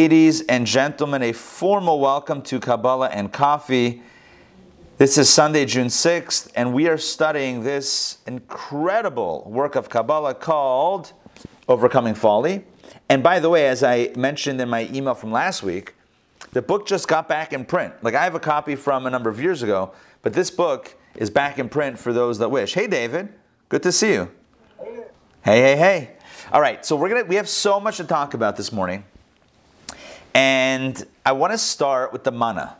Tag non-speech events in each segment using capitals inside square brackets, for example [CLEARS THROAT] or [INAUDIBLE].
Ladies and gentlemen, a formal welcome to Kabbalah and Coffee. This is Sunday, June 6th, and we are studying this incredible work of Kabbalah called Overcoming Folly. And by the way, as I mentioned in my email from last week, the book just got back in print. Like I have a copy from a number of years ago, but this book is back in print for those that wish. Hey, David, good to see you. Hey, hey, hey. All right, so we're gonna we have so much to talk about this morning. And I want to start with the mana,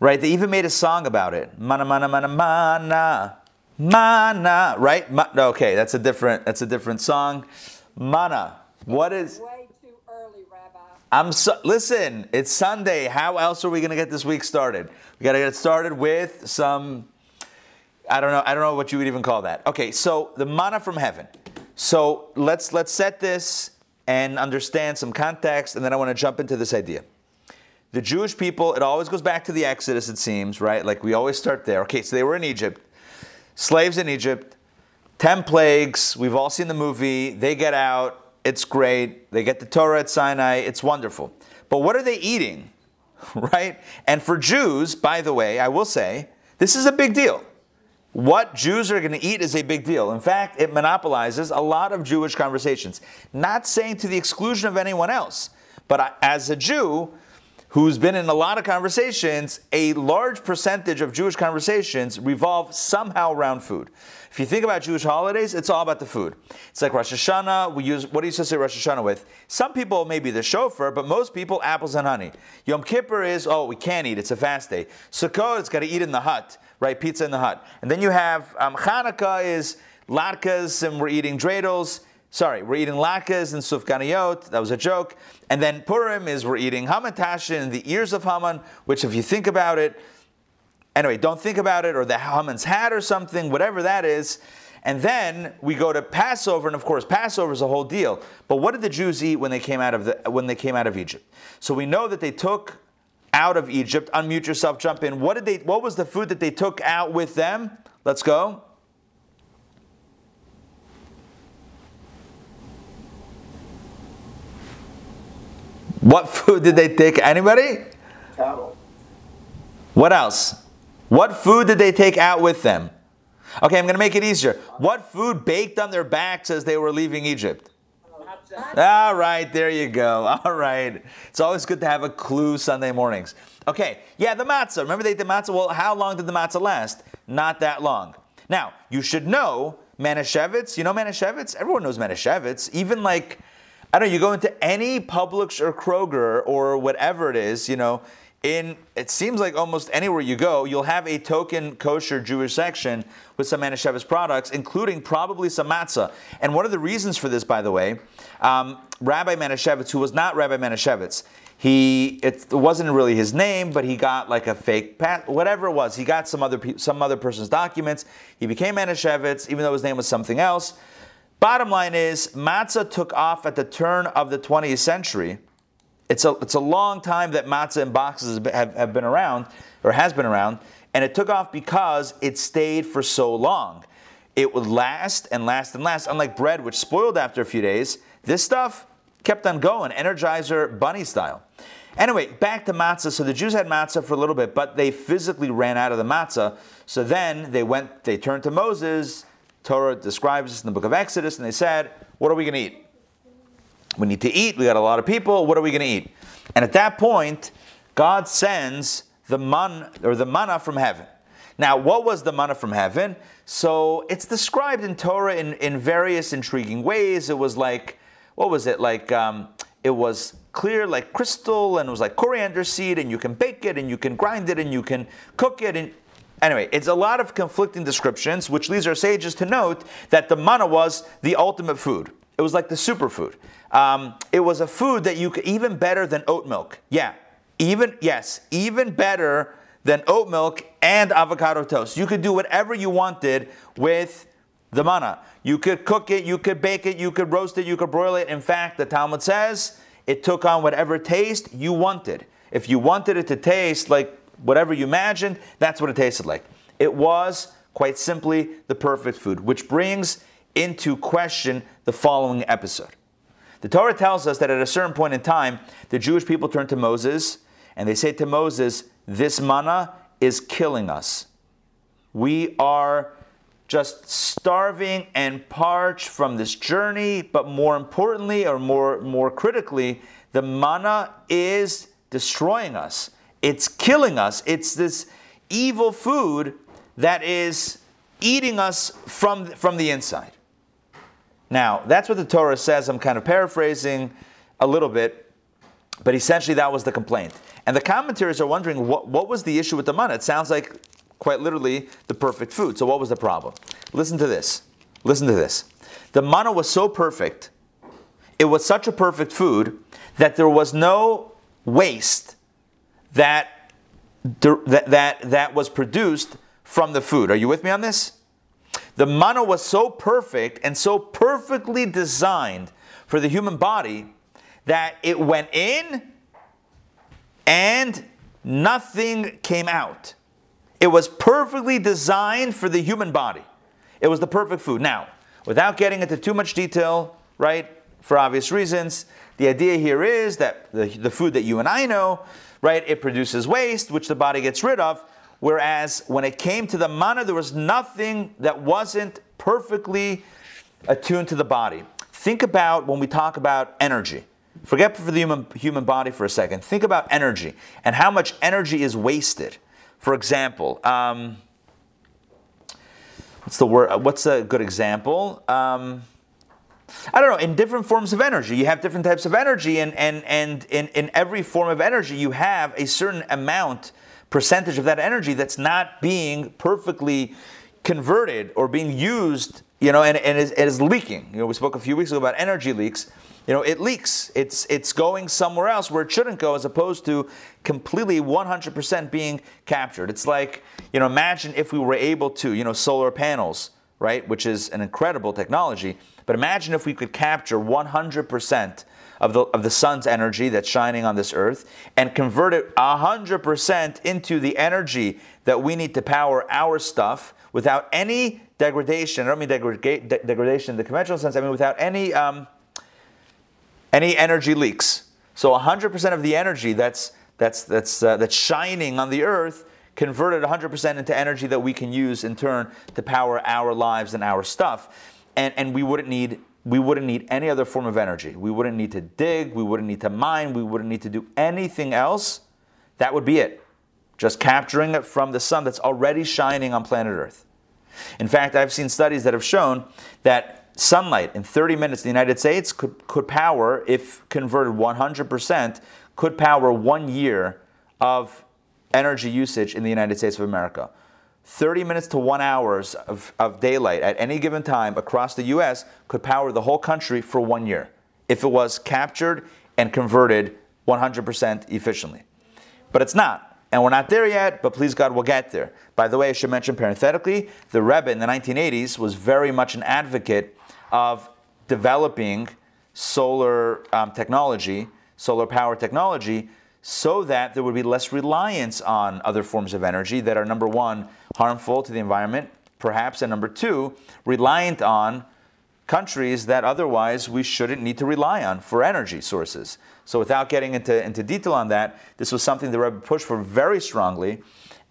Right? They even made a song about it. Mana mana mana mana. Mana, right? Ma- okay, that's a different that's a different song. Mana. What is Way too early, Rabbi. I'm so, listen, it's Sunday. How else are we going to get this week started? We got to get started with some I don't know, I don't know what you would even call that. Okay, so the mana from heaven. So let's let's set this and understand some context, and then I want to jump into this idea. The Jewish people, it always goes back to the Exodus, it seems, right? Like we always start there. Okay, so they were in Egypt, slaves in Egypt, 10 plagues. We've all seen the movie. They get out, it's great. They get the Torah at Sinai, it's wonderful. But what are they eating, [LAUGHS] right? And for Jews, by the way, I will say, this is a big deal. What Jews are going to eat is a big deal. In fact, it monopolizes a lot of Jewish conversations. Not saying to the exclusion of anyone else, but as a Jew who's been in a lot of conversations, a large percentage of Jewish conversations revolve somehow around food. If you think about Jewish holidays, it's all about the food. It's like Rosh Hashanah. We use what do you associate Rosh Hashanah with? Some people maybe the shofar, but most people apples and honey. Yom Kippur is oh we can't eat. It's a fast day. Sukkot it's got to eat in the hut right? Pizza in the hut. And then you have um, Hanukkah is latkes, and we're eating dreidels. Sorry, we're eating latkes and sufganiyot. That was a joke. And then Purim is we're eating hamantashen and the ears of Haman, which if you think about it, anyway, don't think about it, or the Haman's hat or something, whatever that is. And then we go to Passover, and of course, Passover is a whole deal. But what did the Jews eat when they came out of the, when they came out of Egypt? So we know that they took out of Egypt. Unmute yourself, jump in. What did they what was the food that they took out with them? Let's go. What food did they take? Anybody? Cattle. What else? What food did they take out with them? Okay, I'm going to make it easier. What food baked on their backs as they were leaving Egypt? All right, there you go. [LAUGHS] All right. It's always good to have a clue Sunday mornings. Okay, yeah, the matzah. Remember they did matzah? Well, how long did the matzah last? Not that long. Now, you should know Manischewitz. You know Manischewitz? Everyone knows Manischewitz. Even like, I don't know, you go into any Publix or Kroger or whatever it is, you know, in it seems like almost anywhere you go, you'll have a token kosher Jewish section with some Manischewitz products, including probably some matzah. And one of the reasons for this, by the way, um, Rabbi Manischewitz, who was not Rabbi Manischewitz, he it wasn't really his name, but he got like a fake pat, whatever it was. He got some other pe- some other person's documents. He became Manischewitz, even though his name was something else. Bottom line is, matzah took off at the turn of the 20th century it's a, it's a long time that matzah in boxes have, have been around, or has been around, and it took off because it stayed for so long. It would last and last and last. Unlike bread, which spoiled after a few days, this stuff kept on going, Energizer bunny style. Anyway, back to matzah. So the Jews had matzah for a little bit, but they physically ran out of the matzah. So then they went, they turned to Moses. Torah describes this in the book of Exodus, and they said, What are we going to eat? We need to eat. We got a lot of people. What are we going to eat? And at that point, God sends the man or the manna from heaven. Now, what was the manna from heaven? So it's described in Torah in, in various intriguing ways. It was like, what was it? Like, um, it was clear like crystal and it was like coriander seed, and you can bake it and you can grind it and you can cook it. And anyway, it's a lot of conflicting descriptions, which leads our sages to note that the manna was the ultimate food. It was like the superfood. Um, it was a food that you could even better than oat milk. Yeah, even yes, even better than oat milk and avocado toast. You could do whatever you wanted with the manna. You could cook it, you could bake it, you could roast it, you could broil it. In fact, the Talmud says it took on whatever taste you wanted. If you wanted it to taste like whatever you imagined, that's what it tasted like. It was quite simply the perfect food, which brings into question the following episode. The Torah tells us that at a certain point in time, the Jewish people turn to Moses and they say to Moses, This manna is killing us. We are just starving and parched from this journey, but more importantly, or more, more critically, the manna is destroying us. It's killing us. It's this evil food that is eating us from, from the inside. Now, that's what the Torah says. I'm kind of paraphrasing a little bit, but essentially that was the complaint. And the commentaries are wondering what, what was the issue with the manna? It sounds like quite literally the perfect food. So, what was the problem? Listen to this. Listen to this. The manna was so perfect, it was such a perfect food that there was no waste that, that, that, that was produced from the food. Are you with me on this? The manna was so perfect and so perfectly designed for the human body that it went in and nothing came out. It was perfectly designed for the human body. It was the perfect food. Now, without getting into too much detail, right, for obvious reasons, the idea here is that the, the food that you and I know, right, it produces waste, which the body gets rid of. Whereas when it came to the manna, there was nothing that wasn't perfectly attuned to the body. Think about when we talk about energy. Forget for the human, human body for a second. Think about energy and how much energy is wasted. For example, um, what's the word? What's a good example? Um, I don't know, in different forms of energy. You have different types of energy, and, and, and in, in every form of energy, you have a certain amount percentage of that energy that's not being perfectly converted or being used, you know, and, and is, is leaking. You know, we spoke a few weeks ago about energy leaks. You know, it leaks. It's it's going somewhere else where it shouldn't go, as opposed to completely 100% being captured. It's like, you know, imagine if we were able to, you know, solar panels, right, which is an incredible technology. But imagine if we could capture 100% of the, of the sun's energy that's shining on this earth and convert it 100% into the energy that we need to power our stuff without any degradation. I don't mean de- degradation in the conventional sense, I mean without any, um, any energy leaks. So 100% of the energy that's, that's, that's, uh, that's shining on the earth converted 100% into energy that we can use in turn to power our lives and our stuff. And, and we wouldn't need we wouldn't need any other form of energy. We wouldn't need to dig, we wouldn't need to mine, we wouldn't need to do anything else. That would be it. Just capturing it from the sun that's already shining on planet Earth. In fact, I've seen studies that have shown that sunlight in 30 minutes in the United States could, could power, if converted 100%, could power one year of energy usage in the United States of America. 30 minutes to one hours of, of daylight at any given time across the US could power the whole country for one year if it was captured and converted 100% efficiently. But it's not. And we're not there yet, but please God, we'll get there. By the way, I should mention parenthetically, the Rebbe in the 1980s was very much an advocate of developing solar um, technology, solar power technology, so that there would be less reliance on other forms of energy that are, number one, harmful to the environment, perhaps, and number two, reliant on countries that otherwise we shouldn't need to rely on for energy sources. So, without getting into, into detail on that, this was something the Rebbe pushed for very strongly.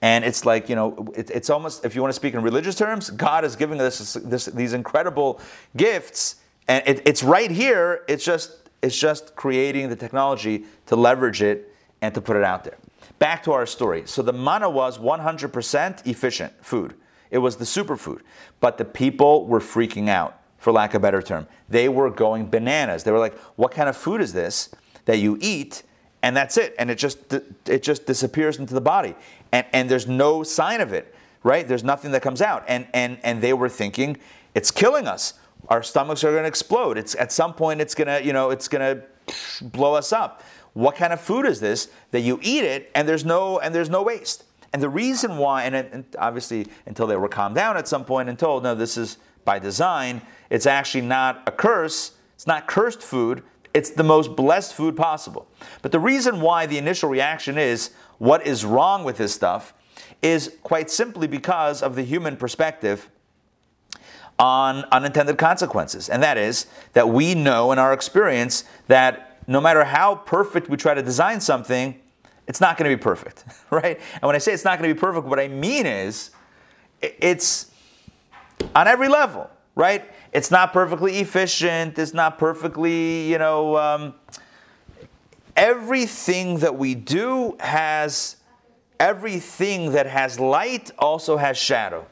And it's like, you know, it, it's almost, if you want to speak in religious terms, God is giving us this, these incredible gifts. And it, it's right here. It's just, it's just creating the technology to leverage it and to put it out there. Back to our story. So the manna was 100% efficient food. It was the superfood. But the people were freaking out, for lack of a better term. They were going bananas. They were like, what kind of food is this that you eat and that's it and it just it just disappears into the body and and there's no sign of it right there's nothing that comes out and and and they were thinking it's killing us our stomachs are going to explode it's at some point it's going to you know it's going to blow us up what kind of food is this that you eat it and there's no and there's no waste? And the reason why, and, and obviously until they were calmed down at some point and told, no, this is by design. It's actually not a curse. It's not cursed food. It's the most blessed food possible. But the reason why the initial reaction is, what is wrong with this stuff, is quite simply because of the human perspective on unintended consequences. And that is that we know in our experience that no matter how perfect we try to design something, it's not going to be perfect, [LAUGHS] right? And when I say it's not going to be perfect, what I mean is it's on every level, right? It's not perfectly efficient. It's not perfectly, you know, um, everything that we do has, everything that has light also has shadow,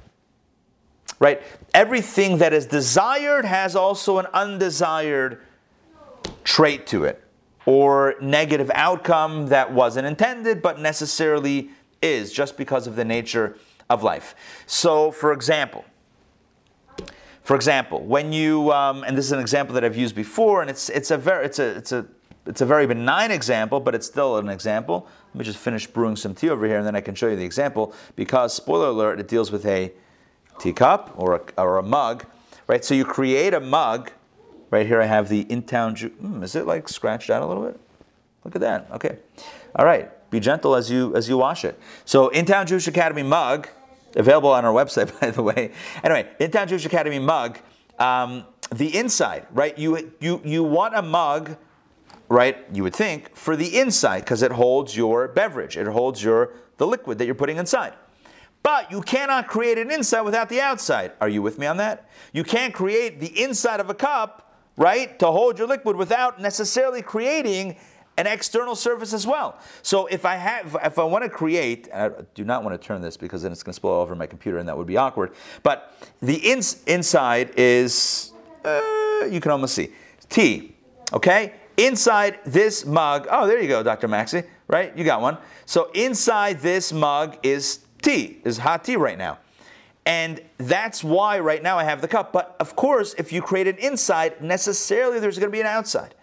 right? Everything that is desired has also an undesired trait to it or negative outcome that wasn't intended but necessarily is just because of the nature of life. So, for example, for example, when you um, and this is an example that I've used before, and it's it's a very it's a it's a it's a very benign example, but it's still an example. Let me just finish brewing some tea over here, and then I can show you the example. Because spoiler alert, it deals with a teacup or a, or a mug, right? So you create a mug Right here I have the in-town Jew. Mm, is it like scratched out a little bit? Look at that. Okay. All right. Be gentle as you as you wash it. So Intown Jewish Academy mug, available on our website, [LAUGHS] by the way. Anyway, Intown Jewish Academy mug. Um, the inside, right? You you you want a mug, right? You would think for the inside because it holds your beverage. It holds your the liquid that you're putting inside. But you cannot create an inside without the outside. Are you with me on that? You can't create the inside of a cup right, to hold your liquid without necessarily creating an external surface as well. So if I have, if I want to create, I do not want to turn this because then it's going to spill over my computer and that would be awkward. But the ins, inside is, uh, you can almost see, tea. Okay, inside this mug. Oh, there you go, Dr. Maxey. Right, you got one. So inside this mug is tea, is hot tea right now. And that's why right now I have the cup. But of course, if you create an inside, necessarily there's going to be an outside.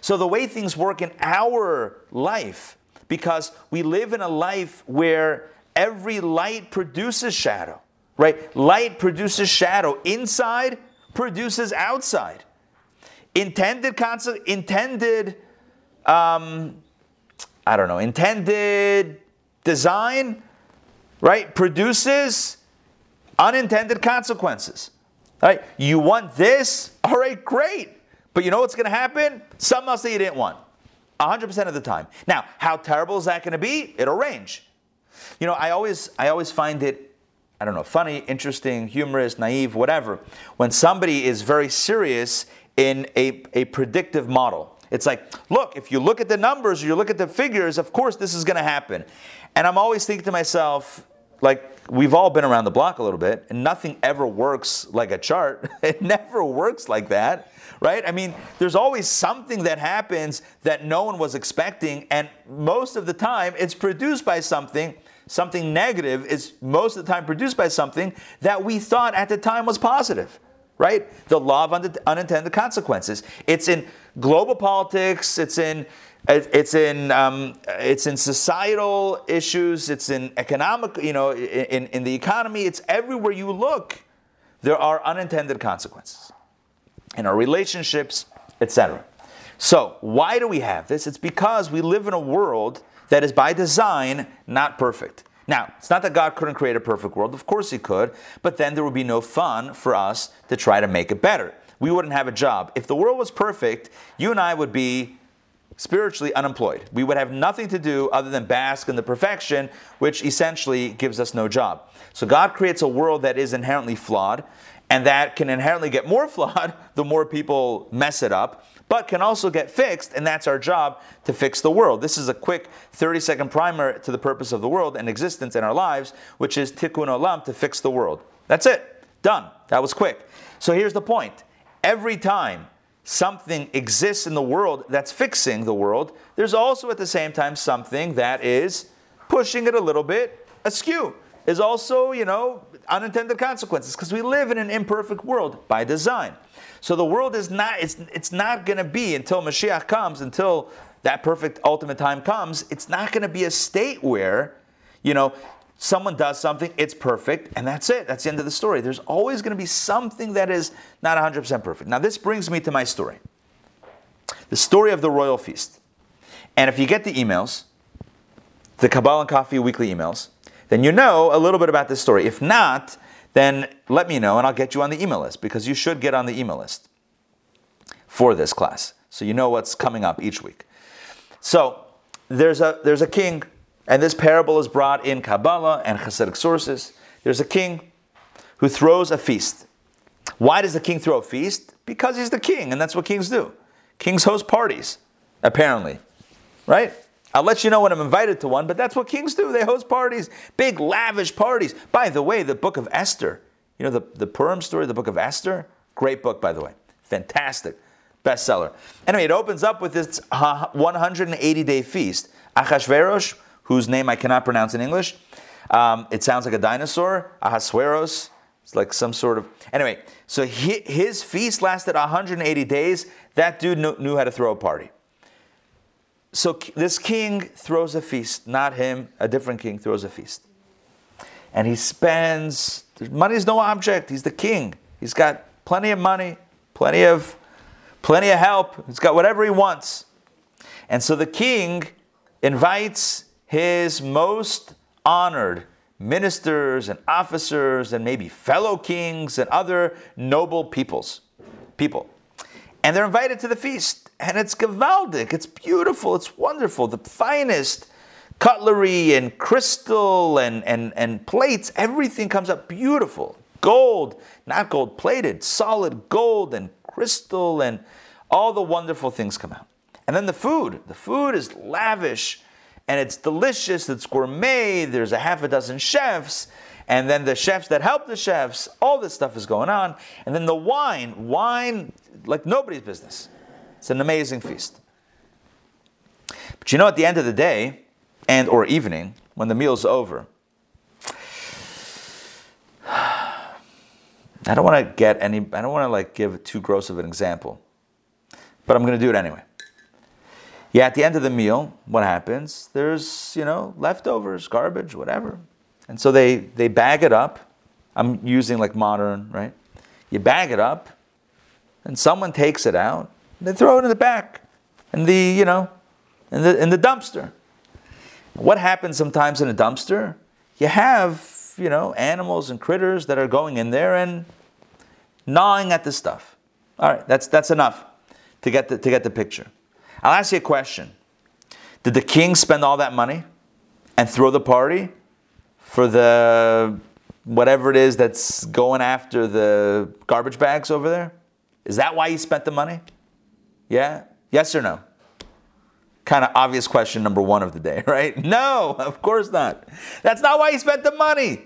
So the way things work in our life, because we live in a life where every light produces shadow, right? Light produces shadow. Inside produces outside. Intended concept, intended, um, I don't know, intended design, right? Produces unintended consequences. Right? You want this? All right, great. But you know what's going to happen? Something else that you didn't want. 100% of the time. Now, how terrible is that going to be? It'll range. You know, I always I always find it I don't know, funny, interesting, humorous, naive, whatever, when somebody is very serious in a, a predictive model. It's like, look, if you look at the numbers or you look at the figures, of course this is going to happen. And I'm always thinking to myself, like, we've all been around the block a little bit, and nothing ever works like a chart. [LAUGHS] it never works like that, right? I mean, there's always something that happens that no one was expecting, and most of the time it's produced by something. Something negative is most of the time produced by something that we thought at the time was positive, right? The law of unintended consequences. It's in global politics, it's in it's in um, it's in societal issues. It's in economic, you know, in, in the economy. It's everywhere you look. There are unintended consequences in our relationships, etc. So why do we have this? It's because we live in a world that is by design not perfect. Now, it's not that God couldn't create a perfect world. Of course He could, but then there would be no fun for us to try to make it better. We wouldn't have a job. If the world was perfect, you and I would be spiritually unemployed. We would have nothing to do other than bask in the perfection, which essentially gives us no job. So God creates a world that is inherently flawed, and that can inherently get more [LAUGHS] flawed the more people mess it up, but can also get fixed, and that's our job to fix the world. This is a quick 30 second primer to the purpose of the world and existence in our lives, which is tikkun olam, to fix the world. That's it. Done. That was quick. So here's the point. Every time something exists in the world that's fixing the world, there's also at the same time something that is pushing it a little bit askew. Is also, you know, unintended consequences because we live in an imperfect world by design. So the world is not, it's, it's not going to be until Mashiach comes, until that perfect ultimate time comes, it's not going to be a state where, you know, someone does something, it's perfect, and that's it. That's the end of the story. There's always going to be something that is not 100% perfect. Now, this brings me to my story the story of the royal feast. And if you get the emails, the Kabbalah and Coffee weekly emails, then you know a little bit about this story. If not, then let me know and I'll get you on the email list because you should get on the email list for this class. So you know what's coming up each week. So there's a there's a king, and this parable is brought in Kabbalah and Hasidic sources. There's a king who throws a feast. Why does the king throw a feast? Because he's the king, and that's what kings do. Kings host parties, apparently. Right? I'll let you know when I'm invited to one, but that's what kings do. They host parties, big, lavish parties. By the way, the book of Esther, you know, the, the Purim story, the book of Esther, great book, by the way. Fantastic. Bestseller. Anyway, it opens up with this 180 day feast. Achashverosh, whose name I cannot pronounce in English, um, it sounds like a dinosaur. Ahasuerus, it's like some sort of. Anyway, so he, his feast lasted 180 days. That dude knew, knew how to throw a party. So this king throws a feast, not him, a different king throws a feast. And he spends, money is no object. He's the king. He's got plenty of money, plenty of, plenty of help. He's got whatever he wants. And so the king invites his most honored ministers and officers and maybe fellow kings and other noble peoples, people. And they're invited to the feast. And it's gewaldic, it's beautiful, it's wonderful. The finest cutlery and crystal and, and, and plates, everything comes up beautiful. Gold, not gold plated, solid gold and crystal, and all the wonderful things come out. And then the food. The food is lavish and it's delicious, it's gourmet, there's a half a dozen chefs, and then the chefs that help the chefs, all this stuff is going on. And then the wine, wine like nobody's business. It's an amazing feast. But you know, at the end of the day, and or evening, when the meal's over, [SIGHS] I don't want to get any, I don't want to like give too gross of an example, but I'm going to do it anyway. Yeah, at the end of the meal, what happens? There's, you know, leftovers, garbage, whatever. And so they, they bag it up. I'm using like modern, right? You bag it up, and someone takes it out, they throw it in the back, in the, you know, in the, in the dumpster. What happens sometimes in a dumpster? You have, you know, animals and critters that are going in there and gnawing at the stuff. All right, that's, that's enough to get the, to get the picture. I'll ask you a question. Did the king spend all that money and throw the party for the whatever it is that's going after the garbage bags over there? Is that why he spent the money? Yeah? Yes or no? Kind of obvious question number one of the day, [LAUGHS] right? No, of course not. That's not why he spent the money.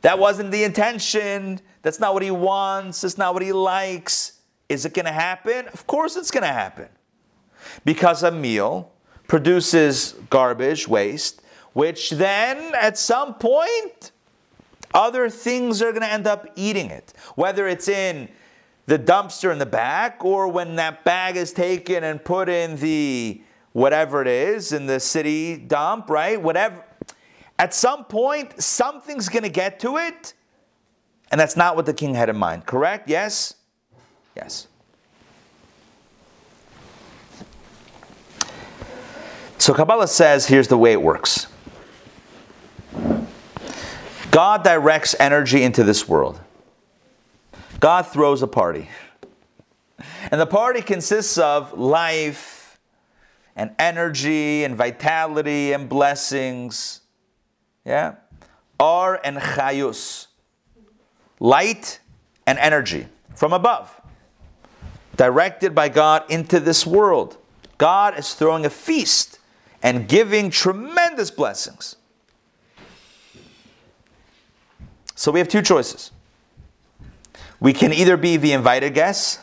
That wasn't the intention. That's not what he wants. That's not what he likes. Is it going to happen? Of course it's going to happen because a meal produces garbage, waste, which then at some point other things are going to end up eating it. Whether it's in the dumpster in the back or when that bag is taken and put in the whatever it is in the city dump, right? Whatever. At some point, something's going to get to it. And that's not what the king had in mind, correct? Yes? Yes. So Kabbalah says here's the way it works God directs energy into this world, God throws a party. And the party consists of life and energy and vitality and blessings. Yeah? Ohr and chayus. Light and energy from above. Directed by God into this world. God is throwing a feast and giving tremendous blessings. So we have two choices. We can either be the invited guests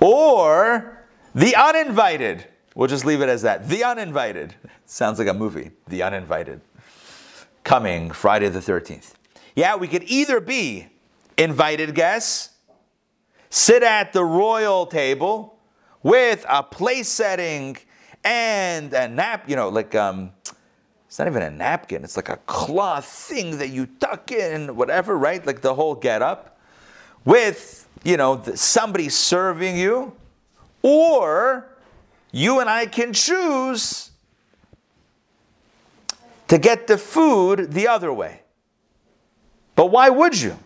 or the uninvited. We'll just leave it as that. The uninvited. Sounds like a movie. The uninvited. Coming Friday the 13th. Yeah, we could either be invited guests, sit at the royal table with a place setting and a nap, you know, like um, it's not even a napkin. It's like a cloth thing that you tuck in, whatever, right? Like the whole get up with, you know, somebody serving you, or you and I can choose to get the food the other way. But why would you?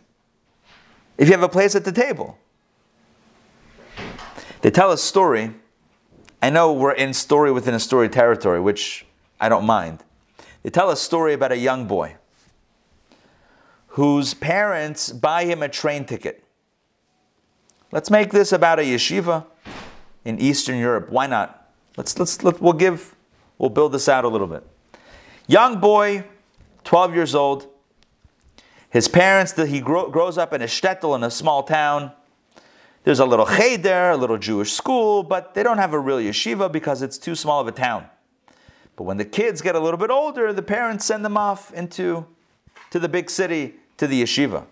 If you have a place at the table. They tell a story. I know we're in story within a story territory, which I don't mind. They tell a story about a young boy whose parents buy him a train ticket. Let's make this about a yeshiva in Eastern Europe. Why not? Let's let's let, we'll give we'll build this out a little bit. Young boy, 12 years old. His parents, he grow, grows up in a shtetl in a small town. There's a little cheder, a little Jewish school, but they don't have a real yeshiva because it's too small of a town. But when the kids get a little bit older, the parents send them off into to the big city, to the yeshiva.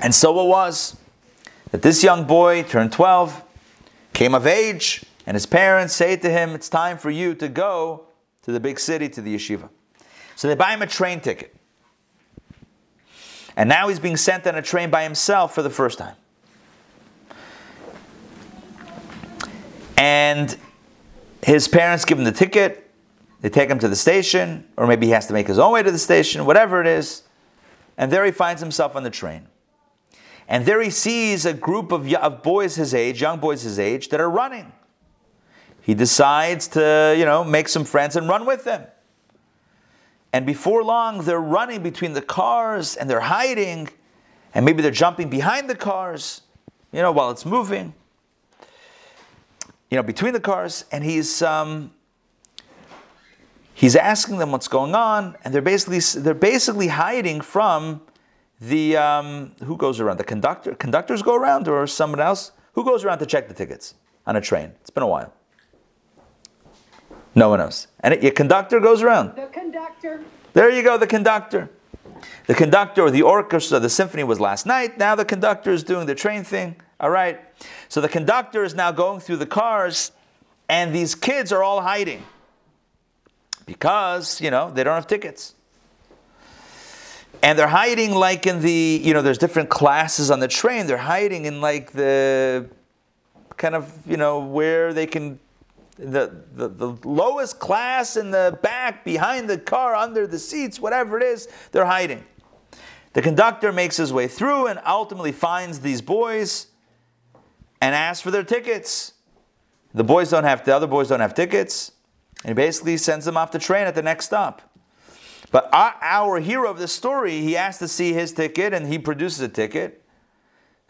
And so it was that this young boy turned 12, came of age, and his parents say to him, It's time for you to go to the big city, to the yeshiva. So they buy him a train ticket. And now he's being sent on a train by himself for the first time. And his parents give him the ticket. They take him to the station, or maybe he has to make his own way to the station, whatever it is. And there he finds himself on the train. And there he sees a group of, of boys his age, young boys his age, that are running. He decides to, you know, make some friends and run with them. And before long, they're running between the cars and they're hiding, and maybe they're jumping behind the cars, you know, while it's moving, you know, between the cars. And he's um, he's asking them what's going on, and they're basically they're basically hiding from the um, who goes around the conductor. Conductors go around, or someone else who goes around to check the tickets on a train. It's been a while. No one knows. And it, your conductor goes around. The conductor. There you go, the conductor. The conductor or the orchestra, the symphony was last night. Now the conductor is doing the train thing. All right. So the conductor is now going through the cars, and these kids are all hiding because, you know, they don't have tickets. And they're hiding like in the, you know, there's different classes on the train. They're hiding in like the kind of, you know, where they can the, the, the lowest class in the back, behind the car, under the seats, whatever it is, they're hiding. The conductor makes his way through and ultimately finds these boys and asks for their tickets. The boys don't have, the other boys don't have tickets, and he basically sends them off the train at the next stop. But our, our hero of the story, he asks to see his ticket, and he produces a ticket.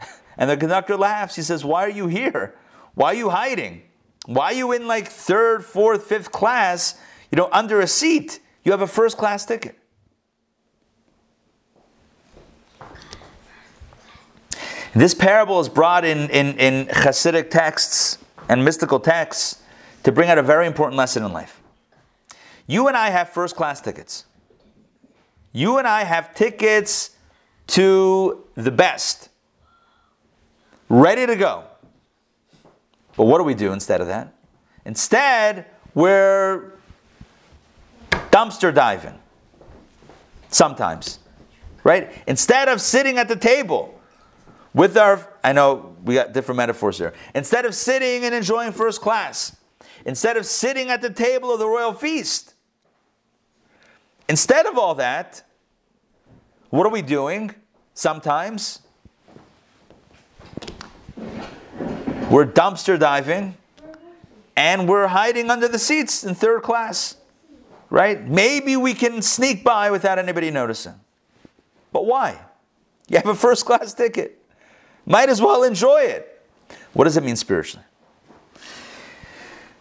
[LAUGHS] And the conductor laughs. He says, Why are you here? Why are you hiding? Why are you in like third, fourth, fifth class, you know, under a seat? You have a first class ticket. This parable is brought in, in, in Hasidic texts and mystical texts to bring out a very important lesson in life. You and I have first class tickets. You and I have tickets to the best, ready to go. But what do we do instead of that? Instead, we're dumpster diving. Sometimes. Right? Instead of sitting at the table with our, I know we got different metaphors here. Instead of sitting and enjoying first class, instead of sitting at the table of the royal feast, instead of all that, what are we doing sometimes? We're dumpster diving and we're hiding under the seats in third class. Right? Maybe we can sneak by without anybody noticing. But why? You have a first class ticket. Might as well enjoy it. What does it mean spiritually?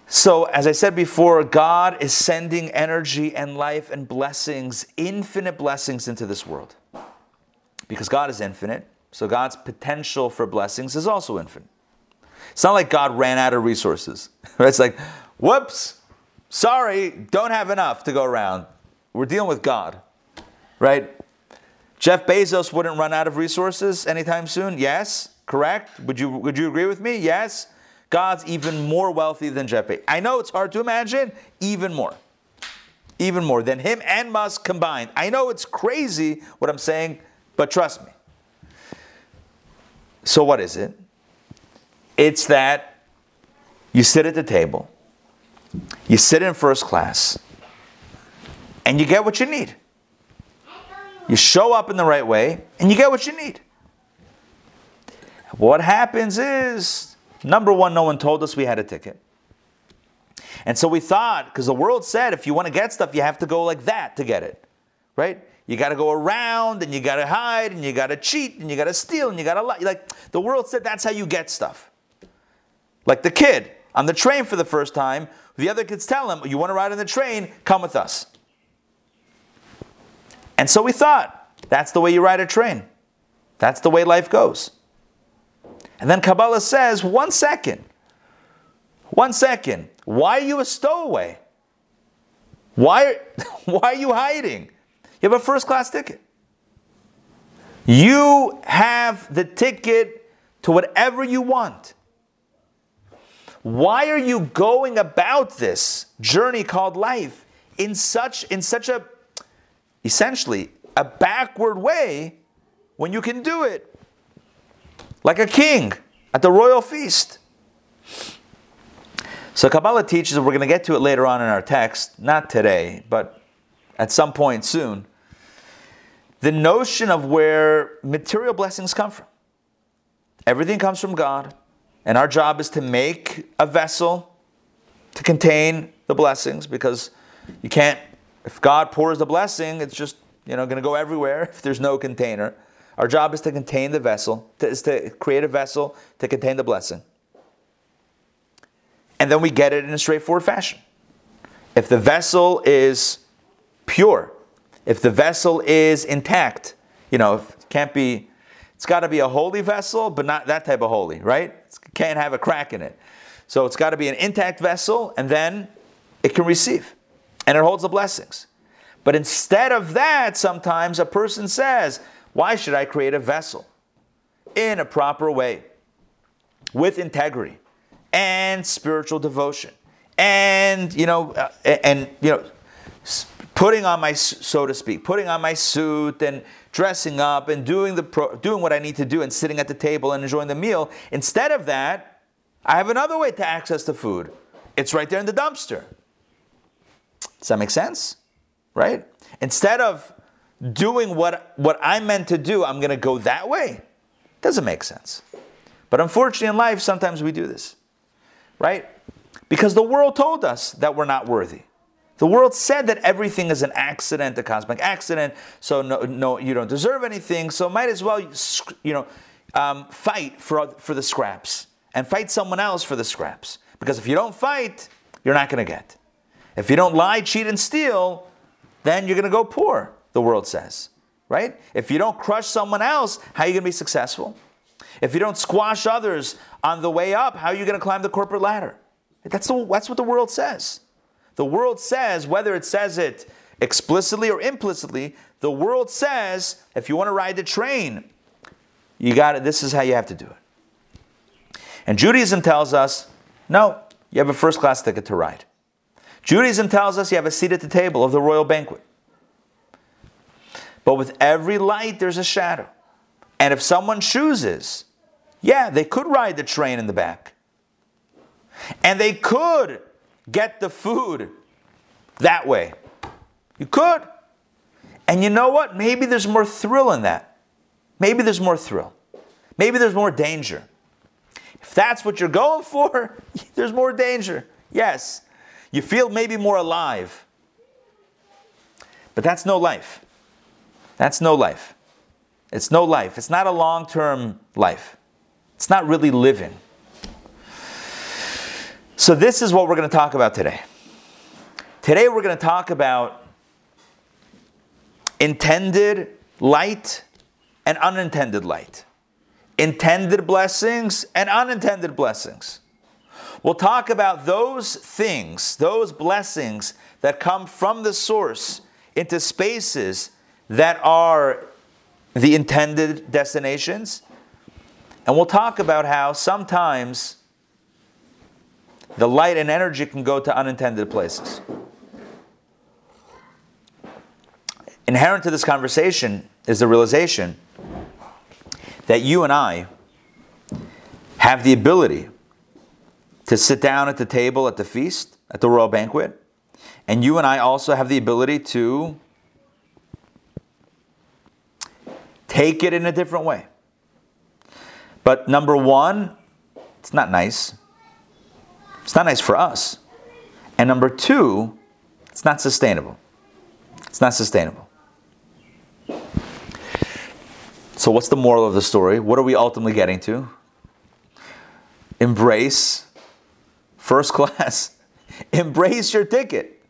So, as I said before, God is sending energy and life and blessings, infinite blessings into this world. Because God is infinite, so God's potential for blessings is also infinite. It's not like God ran out of resources. [LAUGHS] It's like, whoops, sorry, don't have enough to go around. We're dealing with God, right? Jeff Bezos wouldn't run out of resources anytime soon. Yes, correct. Would you would you agree with me? Yes. God's even more wealthy than Jeff Bezos. I know it's hard to imagine, even more. Even more than him and Musk combined. I know it's crazy what I'm saying, but trust me. So what is it? It's that you sit at the table, you sit in first class, and you get what you need. You show up in the right way, and you get what you need. What happens is, number one, no one told us we had a ticket. And so we thought, because the world said if you want to get stuff, you have to go like that to get it, right? You got to go around and you got to hide and you got to cheat and you got to steal and you got to lie. Like the world said that's how you get stuff. Like the kid on the train for the first time, the other kids tell him, You want to ride on the train? Come with us. And so we thought, that's the way you ride a train. That's the way life goes. And then Kabbalah says, One second. One second. Why are you a stowaway? Why, [LAUGHS] why are you hiding? You have a first class ticket. You have the ticket to whatever you want. Why are you going about this journey called life in such in such a essentially a backward way when you can do it like a king at the royal feast? So Kabbalah teaches, we're going to get to it later on in our text, not today, but at some point soon, the notion of where material blessings come from. Everything comes from God. And our job is to make a vessel to contain the blessings because you can't, if God pours the blessing, it's just, you know, going to go everywhere [LAUGHS] if there's no container. Our job is to contain the vessel, to, is to create a vessel to contain the blessing. And then we get it in a straightforward fashion. If the vessel is pure, if the vessel is intact, you know, it can't be, it's got to be a holy vessel, but not that type of holy, right? It can't have a crack in it. So it's got to be an intact vessel, and then it can receive, and it holds the blessings. But instead of that, sometimes a person says, Why should I create a vessel? In a proper way, with integrity and spiritual devotion. And, you know, uh, and, you know, putting on my, so to speak, putting on my suit and dressing up and doing, the pro, doing what I need to do and sitting at the table and enjoying the meal. Instead of that, I have another way to access the food. It's right there in the dumpster. Does that make sense? Right? Instead of doing what, what I'm meant to do, I'm going to go that way. Doesn't make sense. But unfortunately, in life, sometimes we do this. Right? Because the world told us that we're not worthy. The world said that everything is an accident, a cosmic accident, so no, no you don't deserve anything, so might as well, you know, um, fight for, for the scraps and fight someone else for the scraps. Because if you don't fight, you're not going to get. If you don't lie, cheat, and steal, then you're going to go poor, the world says. Right? If you don't crush someone else, how are you going to be successful? If you don't squash others on the way up, how are you going to climb the corporate ladder? That's, the, that's what the world says. The world says, whether it says it explicitly or implicitly, the world says if you want to ride the train, you got it. This is how you have to do it. And Judaism tells us, no, you have a first class ticket to ride. Judaism tells us you have a seat at the table of the royal banquet. But with every light, there's a shadow. And if someone chooses, yeah, they could ride the train in the back. And they could get the food that way. You could. And you know what? Maybe there's more thrill in that. Maybe there's more thrill. Maybe there's more danger. If that's what you're going [LAUGHS] for, [LAUGHS] there's more danger. Yes. You feel maybe more alive. But that's no life. That's no life. It's no life. It's not a long term life. It's not really living. So, this is what we're going to talk about today. Today, we're going to talk about intended light and unintended light, intended blessings and unintended blessings. We'll talk about those things, those blessings that come from the source into spaces that are the intended destinations. And we'll talk about how sometimes the light and energy can go to unintended places. Inherent to this conversation is the realization that you and I have the ability to sit down at the table at the feast, at the royal banquet, And you and I also have the ability to take it in a different way. But number one, it's not nice. It's not nice for us. And number two, it's not sustainable. It's not sustainable. So, what's the moral of the story? What are we ultimately getting to? Embrace first class. [LAUGHS] Embrace your ticket.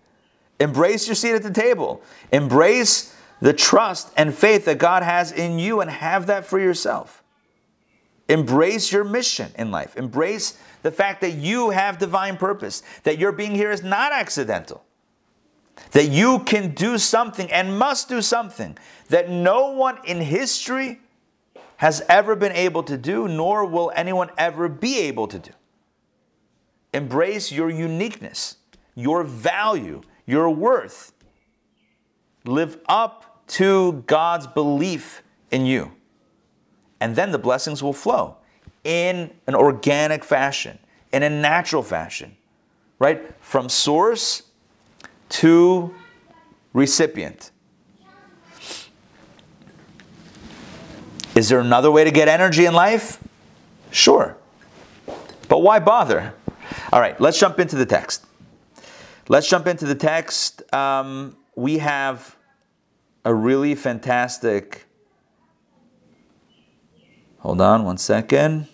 Embrace your seat at the table. Embrace the trust and faith that God has in you and have that for yourself. Embrace your mission in life. Embrace the fact that you have divine purpose, that your being here is not accidental, that you can do something and must do something that no one in history has ever been able to do, nor will anyone ever be able to do. Embrace your uniqueness, your value, your worth. Live up to God's belief in you. And then the blessings will flow in an organic fashion, in a natural fashion, right? From source to recipient. Is there another way to get energy in life? Sure. But why bother? All right, let's jump into the text. Let's jump into the text. Um, we have a really fantastic. Hold on one second.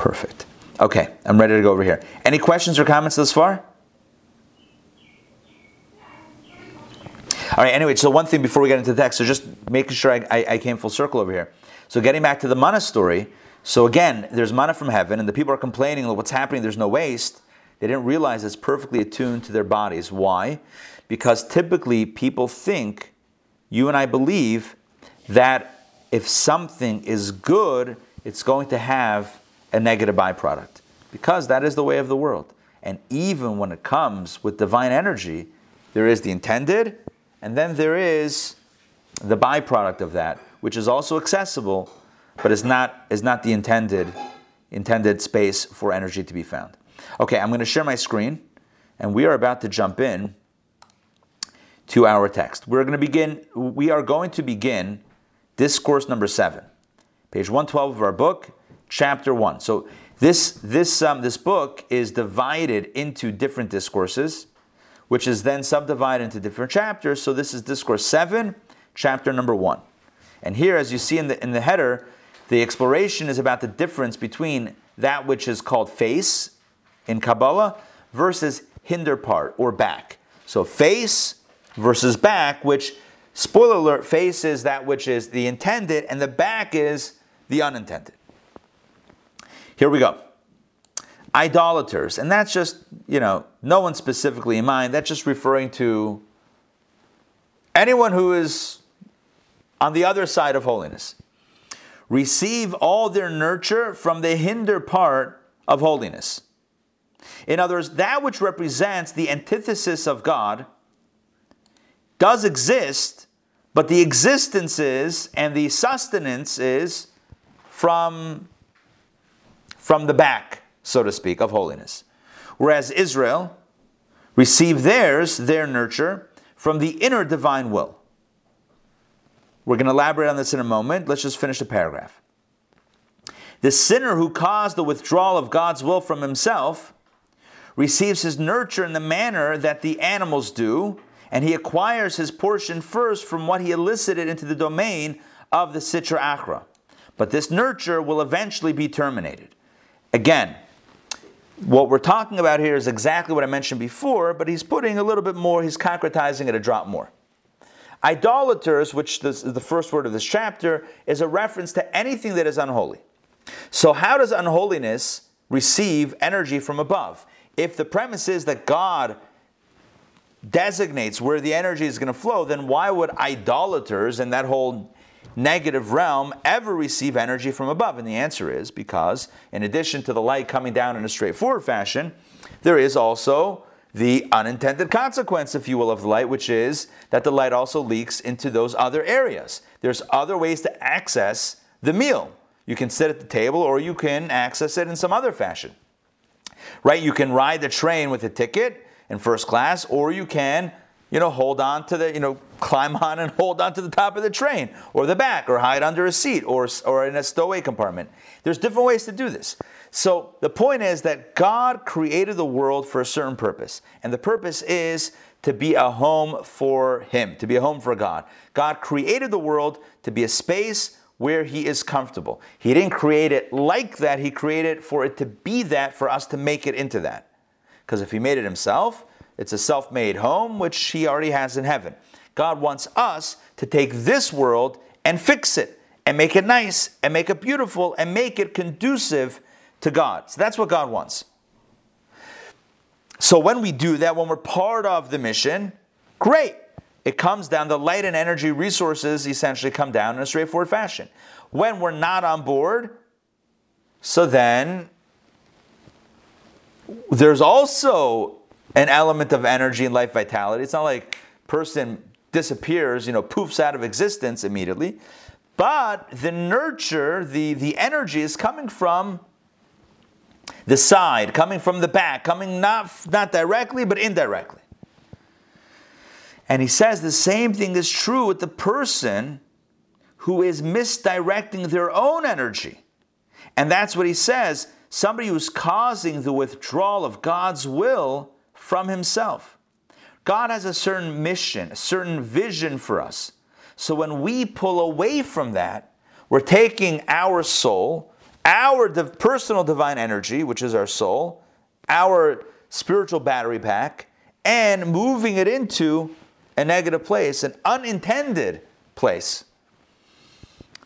Perfect. Okay, I'm ready to go over here. Any questions or comments thus far? All right, anyway, so one thing before we get into the text, so just making sure I, I, I came full circle over here. So getting back to the manna story, so again, there's manna from heaven, and the people are complaining, what's happening? There's no waste. They didn't realize it's perfectly attuned to their bodies. Why? Because typically people think, you and I believe, that if something is good, it's going to have a negative byproduct. Because that is the way of the world. And even when it comes with divine energy, there is the intended, and then there is the byproduct of that, which is also accessible, but is not, is not the intended, intended space for energy to be found. Okay, I'm going to share my screen, and we are about to jump in to our text. We're going to begin, we are going to begin discourse number seven, page 112 of our book, chapter one. So this, this, um, this book is divided into different discourses, which is then subdivided into different chapters. So this is discourse seven, chapter number one. And here, as you see in the, in the header, the exploration is about the difference between that which is called face in Kabbalah versus hinder part or back. So face versus back, which, spoiler alert, face is that which is the intended, and the back is the unintended. Here we go. Idolaters, and that's just, you know, no one specifically in mind, that's just referring to anyone who is on the other side of holiness. Receive all their nurture from the hinder part of holiness. In other words, that which represents the antithesis of God does exist, but the existence is and the sustenance is from, from the back, so to speak, of holiness. Whereas Israel received theirs, their nurture, from the inner divine will. We're going to elaborate on this in a moment. Let's just finish the paragraph. The sinner who caused the withdrawal of God's will from himself receives his nurture in the manner that the animals do, and he acquires his portion first from what he elicited into the domain of the Sitra Achra. But this nurture will eventually be terminated. Again, what we're talking about here is exactly what I mentioned before, but he's putting a little bit more, he's concretizing it a drop more. Idolaters, which is the first word of this chapter, is a reference to anything that is unholy. So, how does unholiness receive energy from above? if the premise is that God designates where the energy is going to flow, then why would idolaters and that whole negative realm ever receive energy from above? And the answer is because, in addition to the light coming down in a straightforward fashion, there is also the unintended consequence, if you will, of the light, which is that the light also leaks into those other areas. There's other ways to access the meal. You can sit at the table or you can access it in some other fashion. right? You can ride the train with a ticket in first class, or you can, you know, hold on to the, you know, climb on and [LAUGHS] hold on to the top of the train, or the back, or hide under a seat, or, or in a stowaway compartment. There's different ways to do this. So the point is that God created the world for a certain purpose, and the purpose is to be a home for Him, to be a home for God. God created the world to be a space where He is comfortable. He didn't create it like that, He created for it to be that, for us to make it into that. Because if He made it Himself, it's a self made home, which He already has in heaven. God wants us to take this world and fix it and make it nice and make it beautiful and make it conducive to God. So that's what God wants. So when we do that, when we're part of the mission, great. It comes down, the light and energy resources essentially come down in a straightforward fashion. When we're not on board, so then there's also an element of energy and life vitality. It's not like person disappears, you know, poofs out of existence immediately. But the nurture, the, the energy is coming from the side, coming from the back, coming not, not directly, but indirectly. And he says the same thing is true with the person who is misdirecting their own energy. And that's what he says somebody who's causing the withdrawal of God's will from himself. God has a certain mission, a certain vision for us. So when we pull away from that, we're taking our soul, our personal divine energy, which is our soul, our spiritual battery pack, and moving it into a negative place, an unintended place.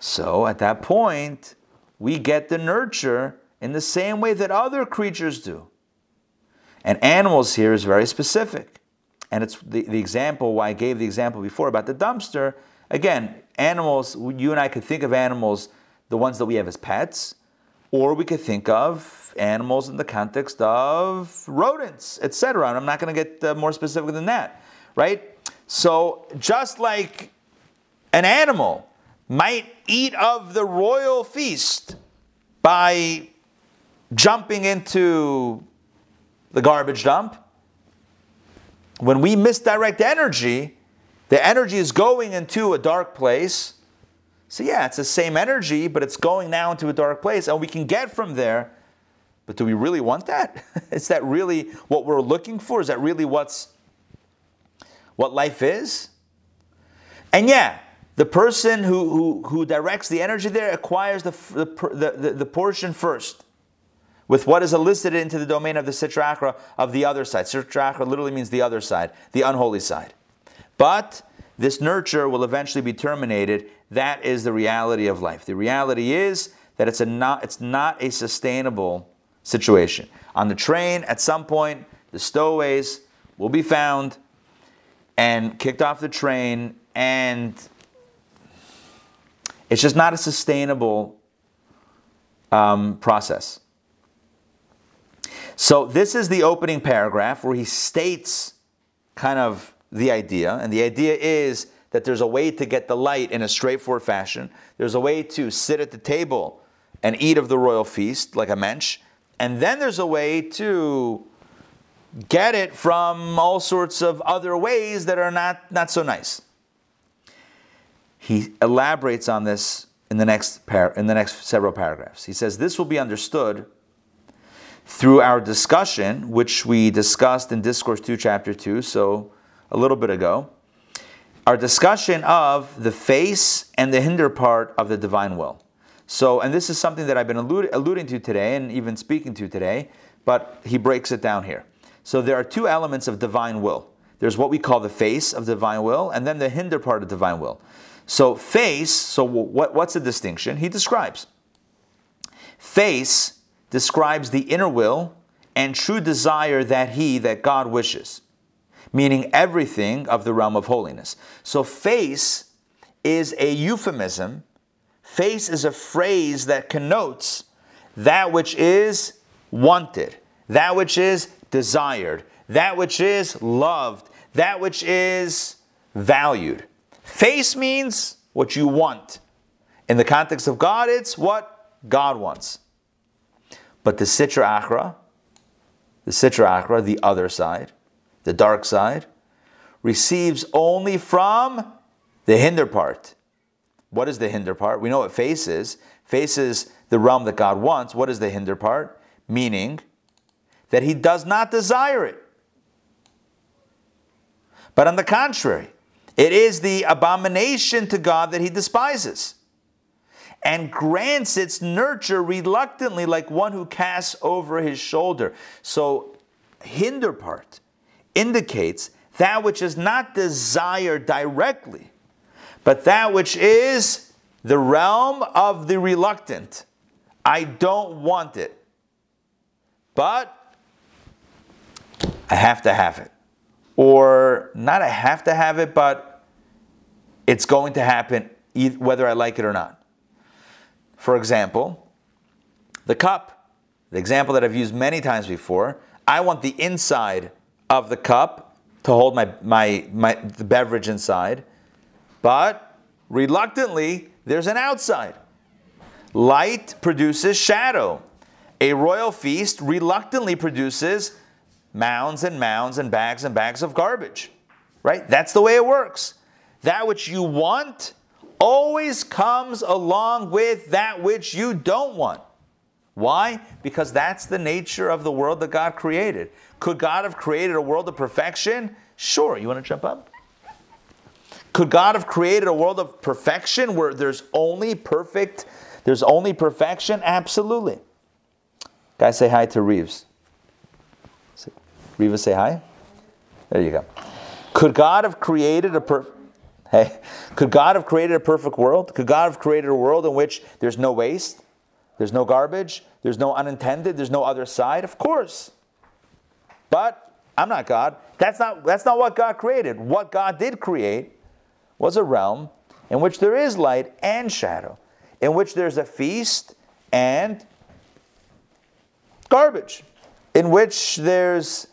So at that point, we get the nurture in the same way that other creatures do. And animals here is very specific. And it's the, the example why I gave the example before about the dumpster. Again, animals, you and I could think of animals, the ones that we have as pets, or we could think of animals in the context of rodents, etc. And I'm not going to get uh, more specific than that, right? So just like an animal might eat of the royal feast by jumping into the garbage dump, when we misdirect energy, the energy is going into a dark place so, yeah, it's the same energy, but it's going now into a dark place, and we can get from there. But do we really want that? [LAUGHS] is that really what we're looking for? Is that really what's what life is? And yeah, the person who, who, who directs the energy there acquires the, the, the, the portion first with what is elicited into the domain of the sitra of the other side. Sitra literally means the other side, the unholy side. But this nurture will eventually be terminated. That is the reality of life. The reality is that it's, a not, it's not a sustainable situation. On the train, at some point, the stowaways will be found and kicked off the train, and it's just not a sustainable um, process. So, this is the opening paragraph where he states kind of the idea, and the idea is that there's a way to get the light in a straightforward fashion. There's a way to sit at the table and eat of the royal feast like a mensch, and then there's a way to get it from all sorts of other ways that are not, not so nice. He elaborates on this in the next par- in the next several paragraphs. He says this will be understood through our discussion, which we discussed in Discourse 2, Chapter 2. So a little bit ago, our discussion of the face and the hinder part of the divine will. So, and this is something that I've been alluding, alluding to today and even speaking to today, but he breaks it down here. So, there are two elements of divine will there's what we call the face of divine will, and then the hinder part of divine will. So, face, so what, what's the distinction? He describes. Face describes the inner will and true desire that he, that God wishes meaning everything of the realm of holiness. So, face is a euphemism. Face is a phrase that connotes that which is wanted, that which is desired, that which is loved, that which is valued. Face means what you want. In the context of God, it's what God wants. But the Sitra Achra, the Sitra Achra, the other side, the dark side, receives only from the hinder part. What is the hinder part? We know what face is. Face is the realm that God wants. What is the hinder part? Meaning that he does not desire it. But on the contrary, it is the abomination to God that he despises and grants its nurture reluctantly, like one who casts over his shoulder. So, hinder part indicates that which is not desired directly, but that which is the realm of the reluctant. I don't want it, but I have to have it. Or not I have to have it, but it's going to happen whether I like it or not. For example, the cup, the example that I've used many times before, I want the inside of the cup to hold my, my, my the beverage inside, but reluctantly, there's an outside. Light produces shadow. A royal feast reluctantly produces mounds and mounds and bags and bags of garbage. Right? That's the way it works. That which you want always comes along with that which you don't want. Why? Because that's the nature of the world that God created. Could God have created a world of perfection? Sure. You want to jump up? Could God have created a world of perfection where there's only perfect, there's only perfection? Absolutely. Guys, say hi to Reeves. Reeves, say hi. There you go. Could God have created a perfect Hey, could God have created a perfect world? Could God have created a world in which there's no waste, there's no garbage, there's no unintended, there's no other side? Of course. But I'm not God. That's not, that's not what God created. What God did create was a realm in which there is light and shadow, in which there's a feast and garbage, in which there's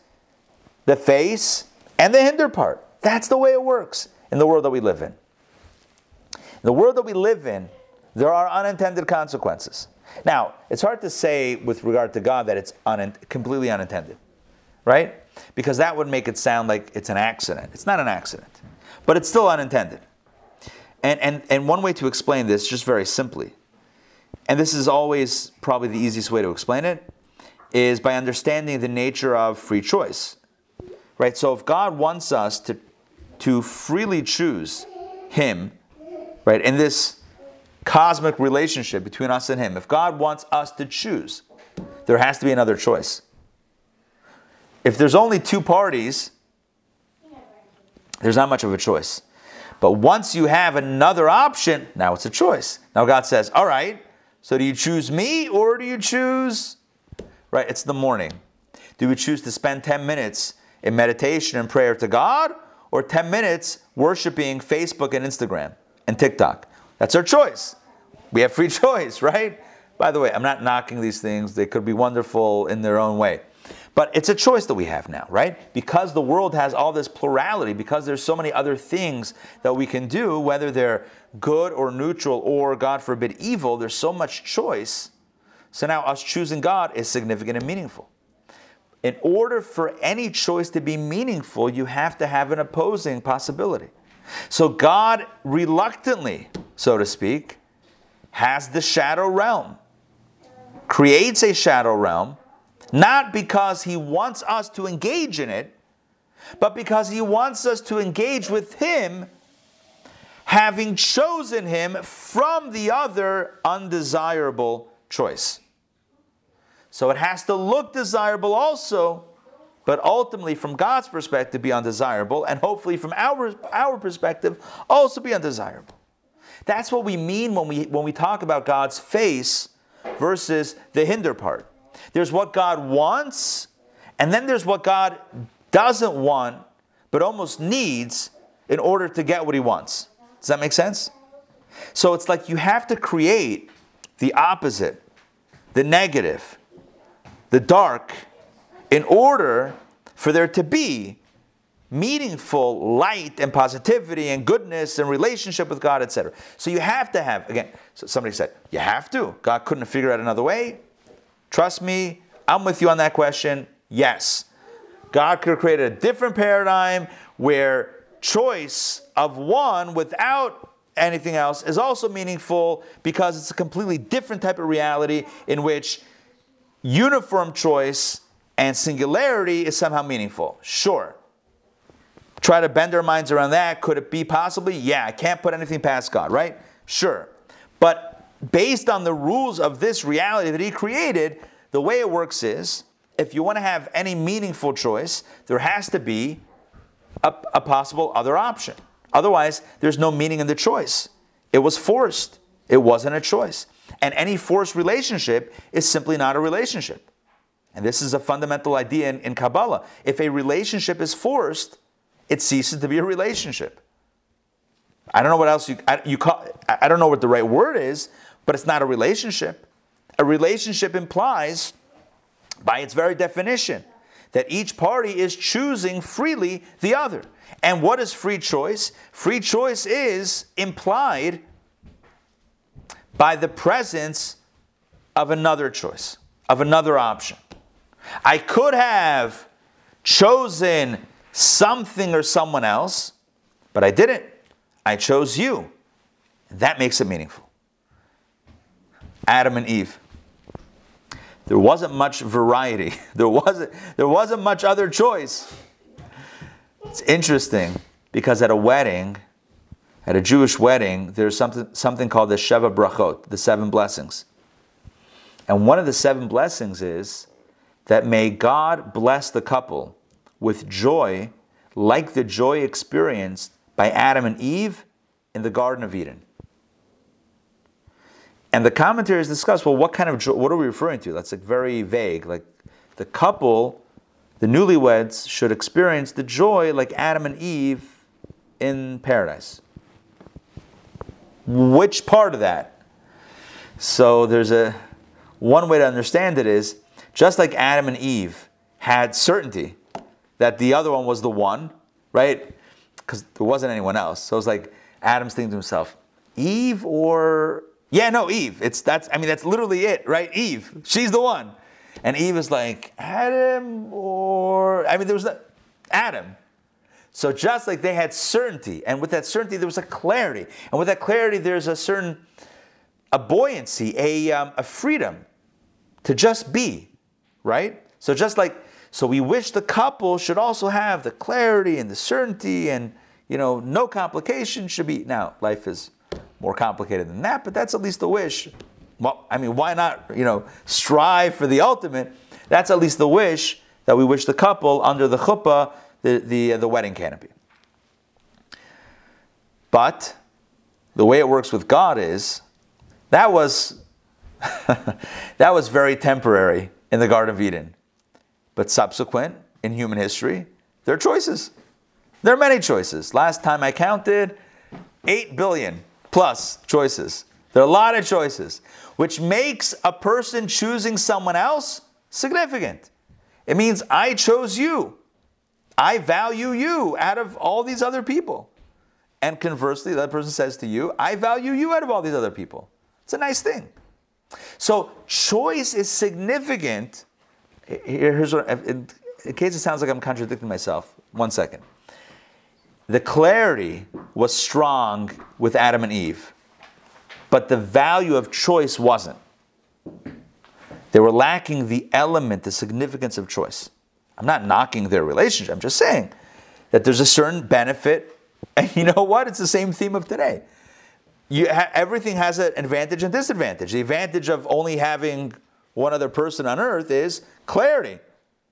the face and the hinder part. That's the way it works in the world that we live in. In the world that we live in, there are unintended consequences. Now, it's hard to say with regard to God that it's un- completely unintended, right? Because that would make it sound like it's an accident. It's not an accident, but it's still unintended. And, and, and one way to explain this, just very simply, and this is always probably the easiest way to explain it, is by understanding the nature of free choice. Right? So if God wants us to to freely choose Him, right, in this cosmic relationship between us and Him, if God wants us to choose, there has to be another choice. If there's only two parties, there's not much of a choice. But once you have another option, now it's a choice. Now God says, All right, so do you choose me or do you choose? Right, it's the morning. Do we choose to spend 10 minutes in meditation and prayer to God? Or 10 minutes worshiping Facebook and Instagram and TikTok. That's our choice. We have free [LAUGHS] choice, right? By the way, I'm not knocking these things, they could be wonderful in their own way. But it's a choice that we have now, right? Because the world has all this plurality, because there's so many other things that we can do, whether they're good or neutral or, God forbid, evil, there's so much choice. So now us choosing God is significant and meaningful in order for any choice to be meaningful, you have to have an opposing possibility. So God reluctantly, so to speak, has the shadow realm, creates a shadow realm, not because he wants us to engage in it, but because he wants us to engage with him, having chosen him from the other undesirable choice. So it has to look desirable also, but ultimately, from God's perspective, be undesirable, and hopefully, from our, our perspective, also be undesirable. That's what we mean when we, when we talk about God's face versus the hinder part. There's what God wants, and then there's what God doesn't want, but almost needs in order to get what he wants. Does that make sense? So it's like you have to create the opposite, the negative, the dark, in order for there to be meaningful light and positivity and goodness and relationship with God, etc. So you have to have, again, so somebody said, you have to. God couldn't have figured out another way. Trust me, I'm with you on that question. Yes. God could have created a different paradigm where choice of one without anything else is also meaningful because it's a completely different type of reality in which uniform choice and singularity is somehow meaningful. Sure. Try to bend our minds around that. Could it be possibly? Yeah, I can't put anything past God, right? Sure. But based on the rules of this reality that He created, the way it works is if you want to have any meaningful choice, there has to be a, a possible other option. Otherwise, there's no meaning in the choice. It was forced, it wasn't a choice. And any forced relationship is simply not a relationship. And this is a fundamental idea in, in Kabbalah. If a relationship is forced, it ceases to be a relationship. I don't know what else you, I, you call, I don't know what the right word is, but it's not a relationship. A relationship implies, by its very definition, that each party is choosing freely the other. And what is free choice? Free choice is implied by the presence of another choice, of another option. I could have chosen something or someone else, but I didn't. I chose you. That makes it meaningful. Adam and Eve. There wasn't much variety. [LAUGHS] There wasn't, there wasn't much other choice. It's interesting because at a wedding, at a Jewish wedding, there's something, something called the Sheva Brachot, the seven blessings. And one of the seven blessings is that may God bless the couple with joy like the joy experienced by Adam and Eve in the Garden of Eden. And the commentaries discuss well, what kind of joy, what are we referring to? That's like very vague. Like the couple the newlyweds should experience the joy like Adam and Eve in paradise. Which part of that? So there's a one way to understand it is just like Adam and Eve had certainty that the other one was the one, right? Because there wasn't anyone else. So it's like Adam's thinking to himself, Eve or yeah, no, Eve. It's that's I mean that's literally it, right? Eve. She's the one. And Eve is like, Adam or, I mean, there was a, Adam. So just like they had certainty, and with that certainty, there was a clarity. And with that clarity, there's a certain, a buoyancy, a, um, a freedom to just be, right? So just like, so we wish the couple should also have the clarity and the certainty and, you know, no complication should be, now, life is more complicated than that, but that's at least the wish well, I mean, why not, you know, strive for the ultimate? That's at least the wish that we wish the couple under the chuppah, the, the, uh, the wedding canopy. But the way it works with God is that was [LAUGHS] that was very temporary in the Garden of Eden. But subsequent in human history, there are choices. There are many choices. Last time I counted, 8 billion plus choices. There are a lot of choices which makes a person choosing someone else significant. It means I chose you. I value you out of all these other people. And conversely, that person says to you, I value you out of all these other people. It's a nice thing. So choice is significant. Here's what, in, case it sounds like I'm contradicting myself, one second. The clarity was strong with Adam and Eve but the value of choice wasn't. They were lacking the element, the significance of choice. I'm not knocking their relationship, I'm just saying that there's a certain benefit. [LAUGHS] And you know what? It's the same theme of today. Ha- everything has an advantage and disadvantage. The advantage of only having one other person on earth is clarity.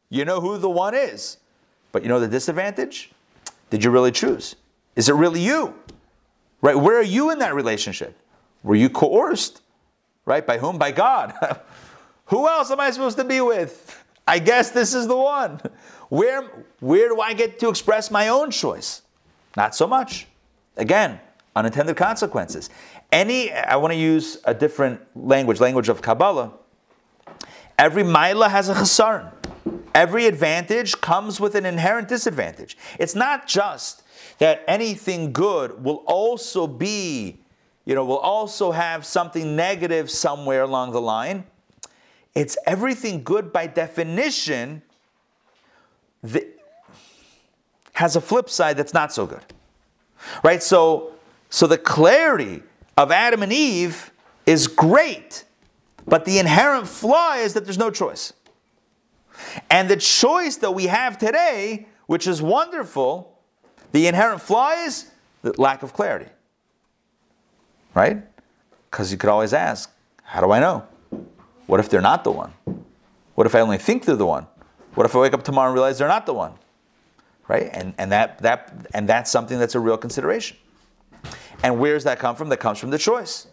You know who the one is. But you know the disadvantage? Did you really choose? Is it really you? Right? Where are you in that relationship? Were you coerced? Right? By whom? By God. [LAUGHS] Who else am I supposed to be with? I guess this is the one. Where, where do I get to express my own choice? Not so much. Again, unintended consequences. Any, I want to use a different language, language of Kabbalah. Every mila has a chisaron. Every advantage comes with an inherent disadvantage. It's not just that anything good will also be you know, will also have something negative somewhere along the line. It's everything good by definition the, has a flip side that's not so good. Right? So, so the clarity of Adam and Eve is great, but the inherent flaw is that there's no choice. And the choice that we have today, which is wonderful, the inherent flaw is the lack of clarity. Right? Because you could always ask, how do I know? What if they're not the one? What if I only think they're the one? What if I wake up tomorrow and realize they're not the one? Right? And, and, that, that, and that's something that's a real consideration. And where does that come from? That comes from the choice.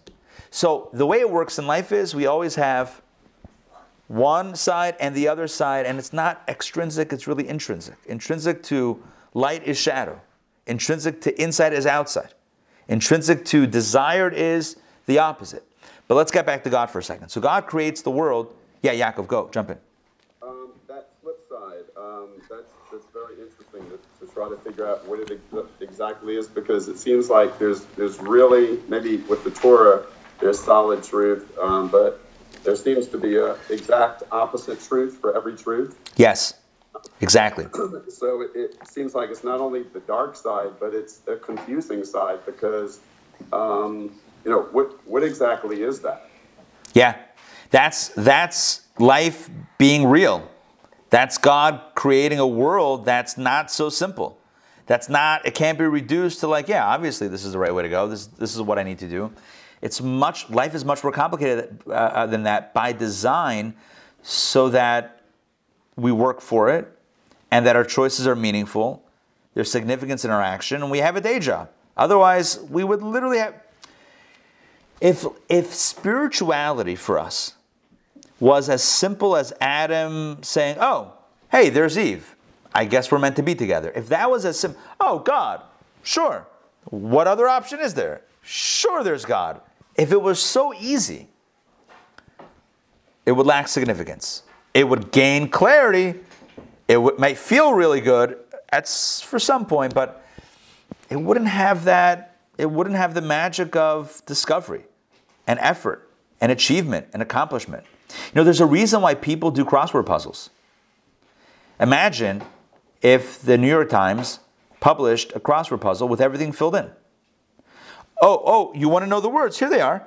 So the way it works in life is we always have one side and the other side, and it's not extrinsic, it's really intrinsic. Intrinsic to light is shadow, intrinsic to inside is outside, intrinsic to desired is the opposite. But let's get back to God for a second. So God creates the world. Yeah, Yaakov, go, jump in. Um, that flip side, um, that's, that's very interesting to, to, try to figure out what it exactly is because it seems like there's, there's really, maybe with the Torah, there's solid truth, um, but there seems to be a exact opposite truth for every truth. Yes, exactly. [CLEARS THROAT] so it, it, seems like it's not only the dark side, but it's a confusing side because, um, you know, what what exactly is that? Yeah, that's that's life being real. That's God creating a world that's not so simple. That's not. It can't be reduced to like, yeah, obviously this is the right way to go. This this is what I need to do. It's much life is much more complicated uh, uh, than that by design, so that we work for it, and that our choices are meaningful. There's significance in our action, and we have a day job. Otherwise, we would literally have. If if spirituality for us was as simple as Adam saying, "Oh, hey, there's Eve. I guess we're meant to be together." If that was as simple, oh God, sure. What other option is there? Sure, there's God. If it was so easy, it would lack significance. It would gain clarity. It might feel really good at for some point, but it wouldn't have that. It wouldn't have the magic of discovery, and effort, and achievement, and accomplishment. You know, there's a reason why people do crossword puzzles. Imagine if the New York Times published a crossword puzzle with everything filled in. Oh, oh, you want to know the words? Here they are.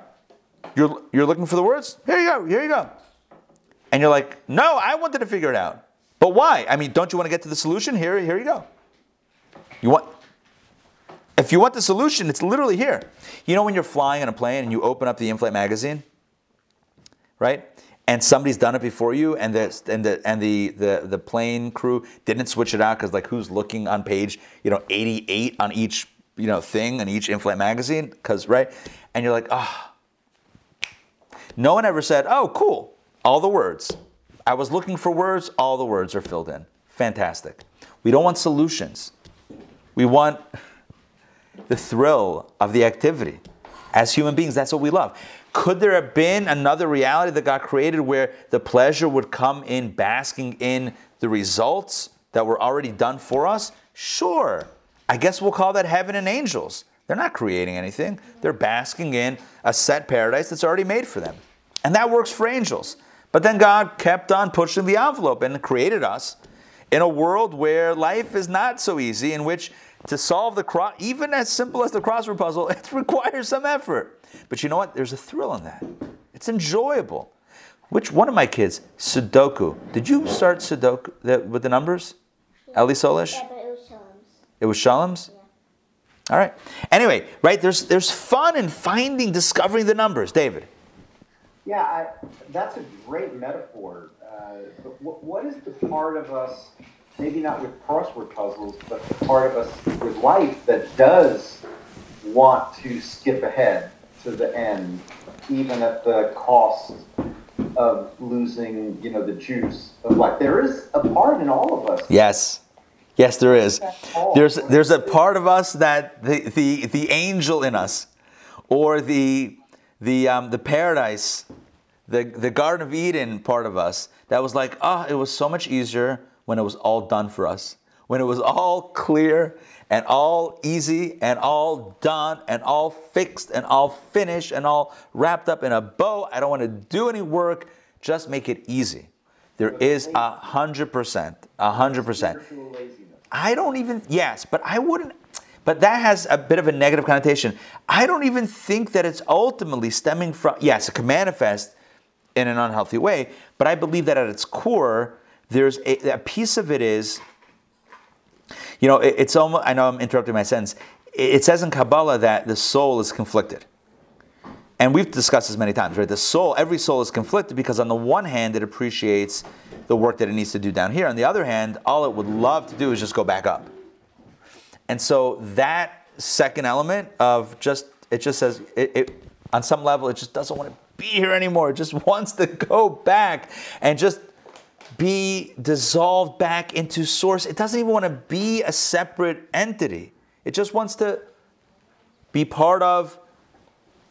You're, you're looking for the words? Here you go, here you go. And you're like, no, I wanted to figure it out. But why? I mean, don't you want to get to the solution? Here, here you go. You want if you want the solution, it's literally here. You know when you're flying on a plane and you open up the in-flight magazine, right? And somebody's done it before you, and the and the and the the, the plane crew didn't switch it out because like who's looking on page you know 88 on each you know thing in each in-flight magazine? Because right? And you're like ah. Oh. no one ever said oh cool. All the words. I was looking for words all the words are filled in. Fantastic. We don't want solutions. We want the thrill of the activity as human beings that's what we love could there have been another reality that god created where the pleasure would come in basking in the results that were already done for us sure I guess we'll call that heaven and angels. They're not creating anything, they're basking in a set paradise that's already made for them. And that works for angels. But then God kept on pushing the envelope and created us in a world where life is not so easy, in which to solve the cross, even as simple as the crossword puzzle, [LAUGHS] it requires some effort. But you know what? There's a thrill in that. It's enjoyable. Which one of my kids, Sudoku? Did you start Sudoku the, with the numbers? Ellie Solish? Yeah, it was Shalom's? All right. Anyway, right, there's, there's fun in finding, discovering the numbers. David. Yeah, I, that's a great metaphor. Uh, but what, what is the part of us, maybe not with crossword puzzles, but the part of us with life that does want to skip ahead to the end, even at the cost of losing, you know, the juice of life? There is a part in all of us. Yes. Yes, there is. There's, there's a part of us that the, the, the angel in us, or the, the, um, the paradise, the, the Garden of Eden part of us, that was like, oh, it was so much easier when it was all done for us. When it was all clear and all easy and all done and all fixed and all finished and all wrapped up in a bow. I don't want to do any work, just make it easy. There is a hundred percent, a hundred percent. I don't even, yes, but I wouldn't, but that has a bit of a negative connotation. I don't even think that it's ultimately stemming from, yes, it can manifest in an unhealthy way, but I believe that at its core, there's a, a piece of it is, you know, it- it's almost, I know I'm interrupting my sentence. It it says in Kabbalah that the soul is conflicted. And we've discussed this many times, right? The soul, every soul is conflicted because on the one hand, it appreciates the work that it needs to do down here. On the other hand, all it would love to do is just go back up. And so that second element of just, it just says, it, it on some level, it just doesn't want to be here anymore. It just [LAUGHS] wants to go back and just be dissolved back into source. It doesn't even want to be a separate entity. It just wants to be part of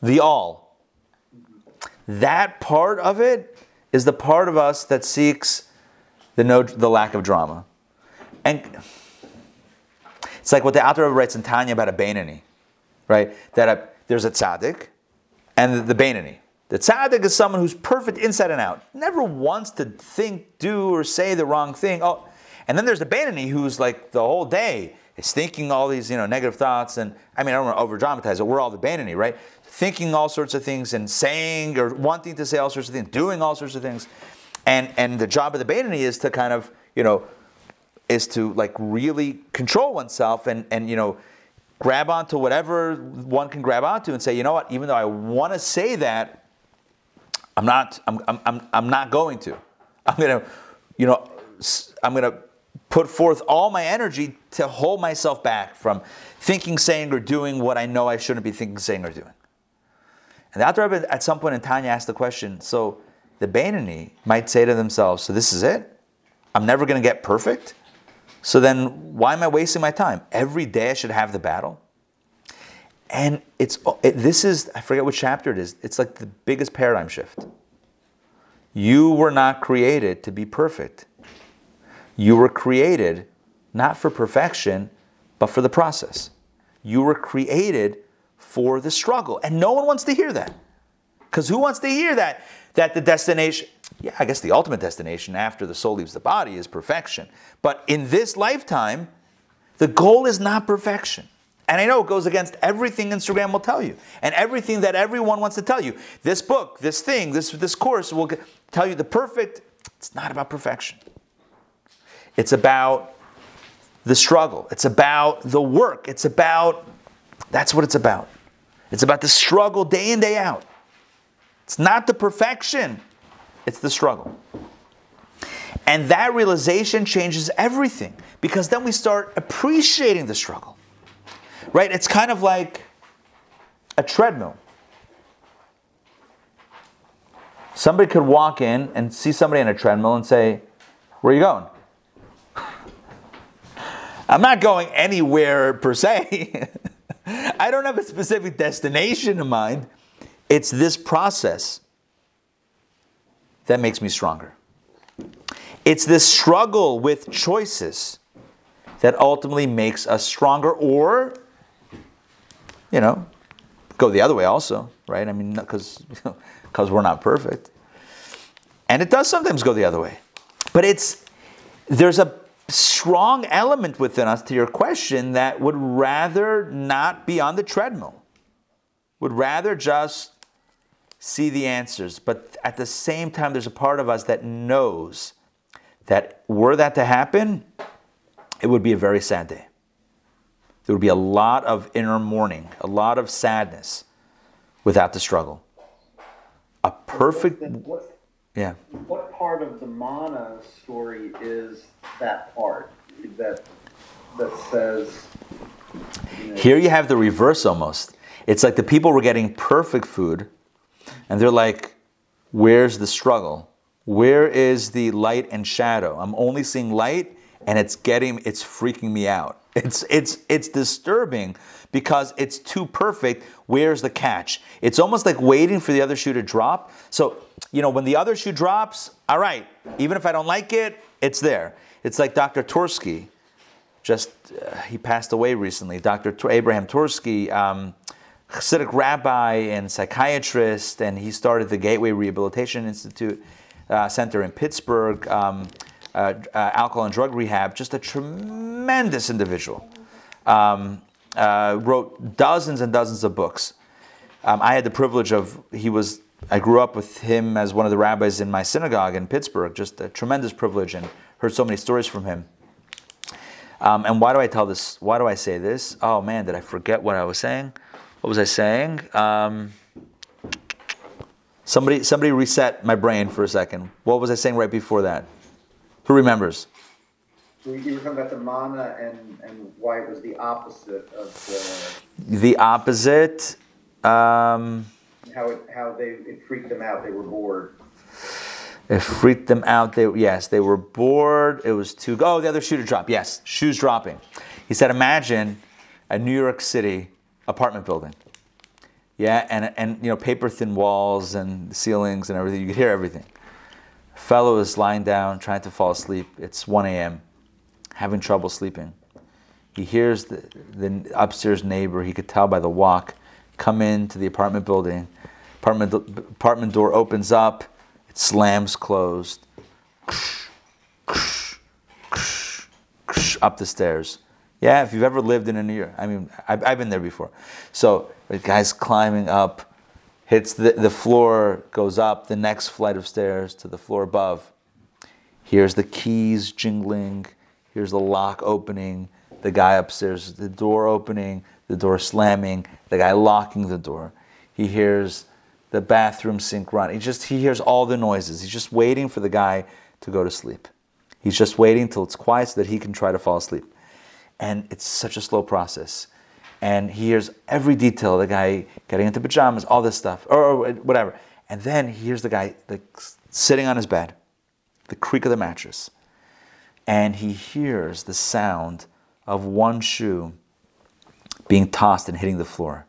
the all. That part of it is the part of us that seeks the no, the lack of drama. And it's like what the Rebbe writes in Tanya about a Beinoni, right? That a, there's a tzaddik and the, the Beinoni. The tzaddik is someone who's perfect inside and out, never wants to think, do, or say the wrong thing. Oh, and then there's the Beinoni who's like the whole day is thinking all these you know negative thoughts. And I mean, I don't want to over dramatize it. We're all the Beinoni, right? Thinking all sorts of things and saying or wanting to say all sorts of things, doing all sorts of things. And and the job of the Beinoni is to kind of you know is to like really control oneself and and you know grab onto whatever one can grab onto and say, you know what, even though I want to say that, I'm not I'm, I'm, I'm, not going to. I'm gonna, you know, I'm gonna put forth all my energy to hold myself back from thinking, saying, or doing what I know I shouldn't be thinking, saying, or doing. And the Alter Rebbe at some point in Tanya asked the question, so the Beinoni might say to themselves, so this is it? I'm never gonna get perfect? So then, why am I wasting my time? Every day I should have the battle. And it's it, this is I forget which chapter it is. It's like the biggest paradigm shift. You were not created to be perfect. You were created not for perfection, but for the process. You were created for the struggle, and no one wants to hear that. Because who wants to hear that? That the destination, yeah, I guess the ultimate destination after the soul leaves the body is perfection. But in this lifetime, the goal is not perfection. And I know it goes against everything Instagram will tell you and everything that everyone wants to tell you. This book, this thing, this, this course will tell you the perfect. It's not about perfection. It's about the struggle. It's about the work. It's about, that's what it's about. It's about the struggle day in, day out. It's not the perfection, it's the struggle. And that realization changes everything because then we start appreciating the struggle. Right? It's kind of like a treadmill. Somebody could walk in and see somebody on a treadmill and say, Where are you going? [LAUGHS] I'm not going anywhere per se. [LAUGHS] I don't have a specific destination in mind. It's this process that makes me stronger. It's this struggle with choices that ultimately makes us stronger, or, you know, go the other way also, right? I mean, because because [LAUGHS] we're not perfect, and it does sometimes go the other way, but it's there's a strong element within us to your question that would rather not be on the treadmill, would rather just see the answers. But at the same time, there's a part of us that knows that were that to happen, it would be a very sad day. There would be a lot of inner mourning, a lot of sadness without the struggle. A perfect, what, yeah. what part of the manna story is that part that that says you know, Here you have the reverse almost. It's like the people were getting perfect food, and they're like, Where's the struggle? Where is the light and shadow? I'm only seeing light, and it's getting, it's freaking me out. It's, it's, it's disturbing because it's too perfect. Where's the catch? It's almost like waiting for the other shoe to drop. So, you know, when the other shoe drops, all right, even if I don't like it, it's there. It's like Dr. Twerski, just uh, he passed away recently. Dr. Tor- Abraham Twerski, um, Hasidic rabbi and psychiatrist, and he started the Gateway Rehabilitation Institute. uh, center in Pittsburgh, um, uh, uh, alcohol and drug rehab. Just a tremendous individual. Um, uh, wrote dozens and dozens of books. Um, I had the privilege of he was. I grew up with him as one of the rabbis in my synagogue in Pittsburgh. Just a tremendous privilege, and heard so many stories from him. Um, and why do I tell this? Why do I say this? Oh man, did I forget what I was saying? What was I saying? Um, somebody, somebody reset my brain for a second. What was I saying right before that? Who remembers? You were talking about the manna and, and why it was the opposite of the. The opposite. Um, how it how they it freaked them out. They were bored. It freaked them out. They yes, they were bored. It was too. Oh, the other shoe to drop. Yes, shoes dropping. He said, imagine a New York City apartment building. Yeah, and and you know paper thin walls and ceilings and everything. You could hear everything. Fellow is lying down trying to fall asleep. It's 1 a.m. Having trouble sleeping. He hears the, the upstairs neighbor. He could tell by the walk come into the apartment building. Apartment apartment door opens up. It slams closed. Up the stairs. Yeah, if you've ever lived in a New York, I mean, I've, I've been there before. So the guy's climbing up, hits the, the floor, goes up the next flight of stairs to the floor above. Here's the keys jingling. Here's the lock opening. The guy upstairs, the door opening, the door slamming, the guy locking the door. He hears the bathroom sink run. He just he hears all the noises. He's just waiting for the guy to go to sleep. He's just waiting till it's quiet so that he can try to fall asleep and it's such a slow process. And he hears every detail the guy getting into pajamas, all this stuff, or, whatever. And then he hears the guy like sitting on his bed, the creak of the mattress, and he hears the sound of one shoe being tossed and hitting the floor.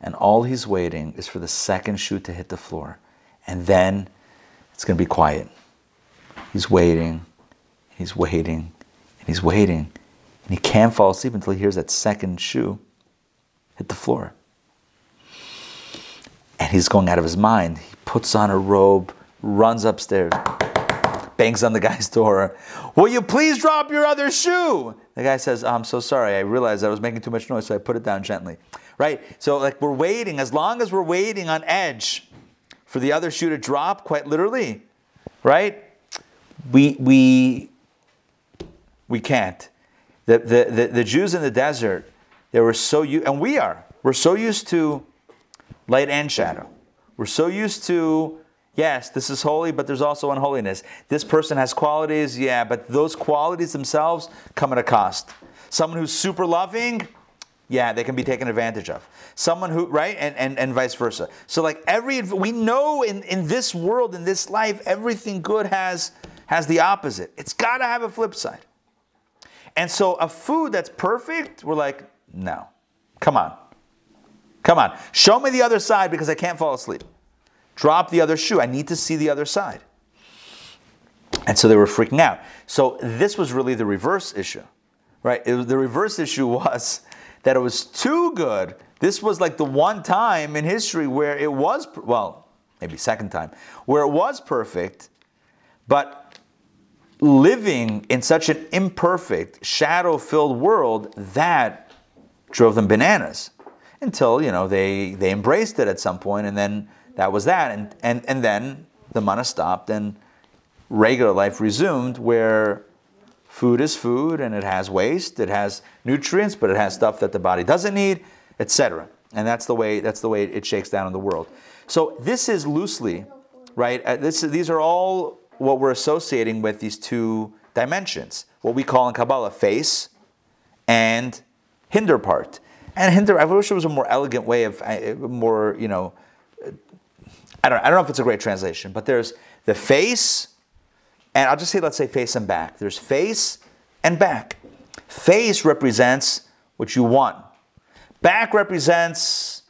And all he's waiting is for the second shoe to hit the floor. And then it's going to be quiet. He's waiting, he's waiting, and he's waiting. And he can't fall asleep until he hears that second shoe hit the floor. And he's going out of his mind. He puts on a robe, runs upstairs, bangs on the guy's door. Will you please drop your other shoe? The guy says, oh, I'm so sorry. I realized I was making too much noise, so I put it down gently. Right? So, like, we're waiting, as long as we're waiting on edge for the other shoe to drop, quite literally, right? We, we, we can't. The, the, the, the Jews in the desert, they were so used, and we are, we're so used to light and shadow. We're so used to, yes, this is holy, but there's also unholiness. This person has qualities, yeah, but those qualities themselves come at a cost. Someone who's super loving, yeah, they can be taken advantage of. Someone who, right, and, and, and vice versa. So, like every, we know in, in this world, in this life, everything good has, has the opposite. It's got to have a flip side. And so a food that's perfect, we're like, no. Come on. Come on. Show me the other side because I can't fall asleep. Drop the other shoe. I need to see the other side. And so they were freaking out. So this was really the reverse issue, right? Was, the reverse issue [LAUGHS] was that it was too good. This was like the one time in history where it was, well, maybe second time, where it was perfect, but living in such an imperfect, shadow filled world that drove them bananas until, you know, they, they embraced it at some point and then that was that. And, and, and then the manna stopped and regular life resumed where food is food and it has waste, it has nutrients, but it has stuff that the body doesn't need, etc. And that's the way that's the way it shakes down in the world. So this is loosely, right? Uh, this, these are all what we're associating with these two dimensions, what we call in Kabbalah face and hinder part. And hinder, I wish it was a more elegant way of, uh, more, you know, I don't, I don't know if it's a great translation, but there's the face, and I'll just say, let's say face and back. There's face and back. Face represents what you want, back represents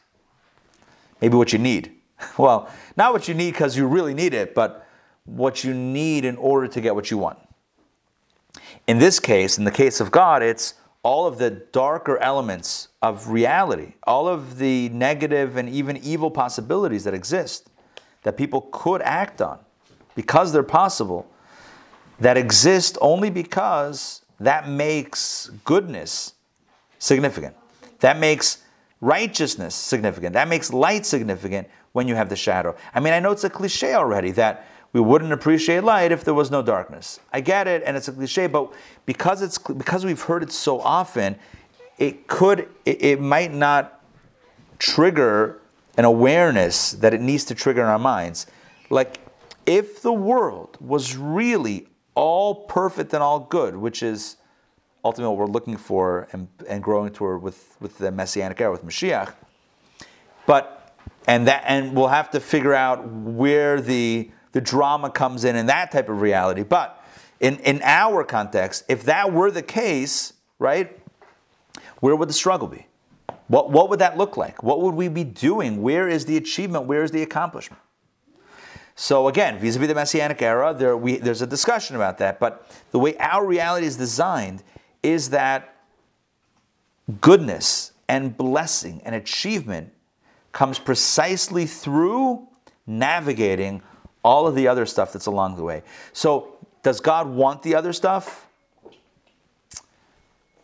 maybe what you need. [LAUGHS] Well, not what you need because you really need it, but what you need in order to get what you want. In this case, in the case of God, it's all of the darker elements of reality, all of the negative and even evil possibilities that exist that people could act on. because they're possible, that exist only because that makes goodness significant. That makes righteousness significant. That makes light significant when you have the shadow. I mean, I know it's a cliche already that we wouldn't appreciate light if there was no darkness. I get it, and it's a cliche, but because it's because we've heard it so often, it could it, it might not trigger an awareness that it needs to trigger in our minds. Like if the world was really all perfect and all good, which is ultimately what we're looking for and, and growing toward with, with the Messianic era, with Mashiach. But and that and we'll have to figure out where the the drama comes in in that type of reality. But in, in our context, if that were the case, right, where would the struggle be? What, what would that look like? What would we be doing? Where is the achievement? Where is the accomplishment? So again, vis-a-vis the Messianic era, there we, there's a discussion about that. But the way our reality is designed is that goodness and blessing and achievement comes precisely through navigating all of the other stuff that's along the way. So, does God want the other stuff?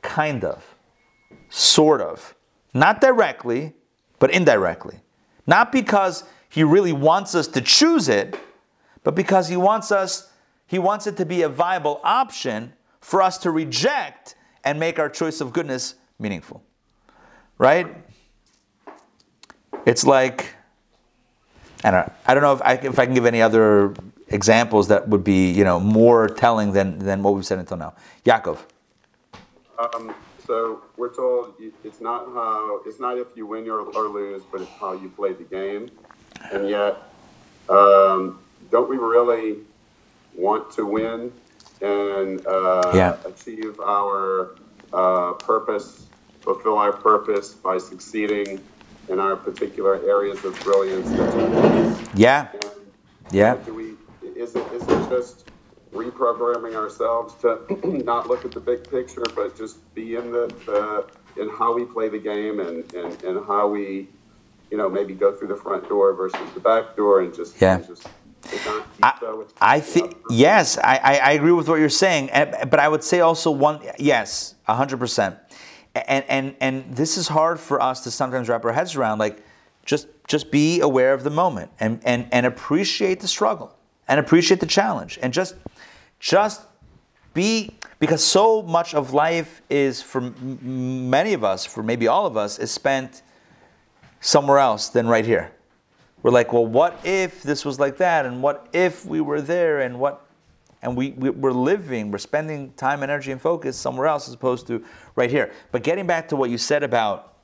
Kind of, sort of. Not directly, but indirectly. Not because He really wants us to choose it, but because He wants us, He wants it to be a viable option for us to reject and make our choice of goodness meaningful. Right? It's like, I don't, I don't know if I, if I can give any other examples that would be, you know, more telling than, than what we've said until now. Yaakov. Um, so we're told it's not how it's not if you win or, or lose, but it's how you play the game. And yet, um, don't we really want to win and uh, Yeah. achieve our uh, purpose, fulfill our purpose by succeeding in our particular areas of brilliance? And Yeah, yeah. do we? Is it is it just reprogramming ourselves to [CLEARS THROAT] not look at the big picture, but just be in the, the in how we play the game and, and, and how we, you know, maybe go through the front door versus the back door and just Yeah. and just and not keep, I, I think yes, I, I, I agree with what you're saying, eh, but I would say also one yes, hundred percent, and and and this is hard for us to sometimes wrap our heads around. Like, just just be aware of the moment and and and appreciate the struggle and appreciate the challenge and just just be because so much of life is for m- many of us, for maybe all of us, is spent somewhere else than right here. We're like, well, what if this was like that? And what if we were there? And what? And we, we, we're living, we're spending time, energy, and focus somewhere else as opposed to right here. But getting back to what you said about,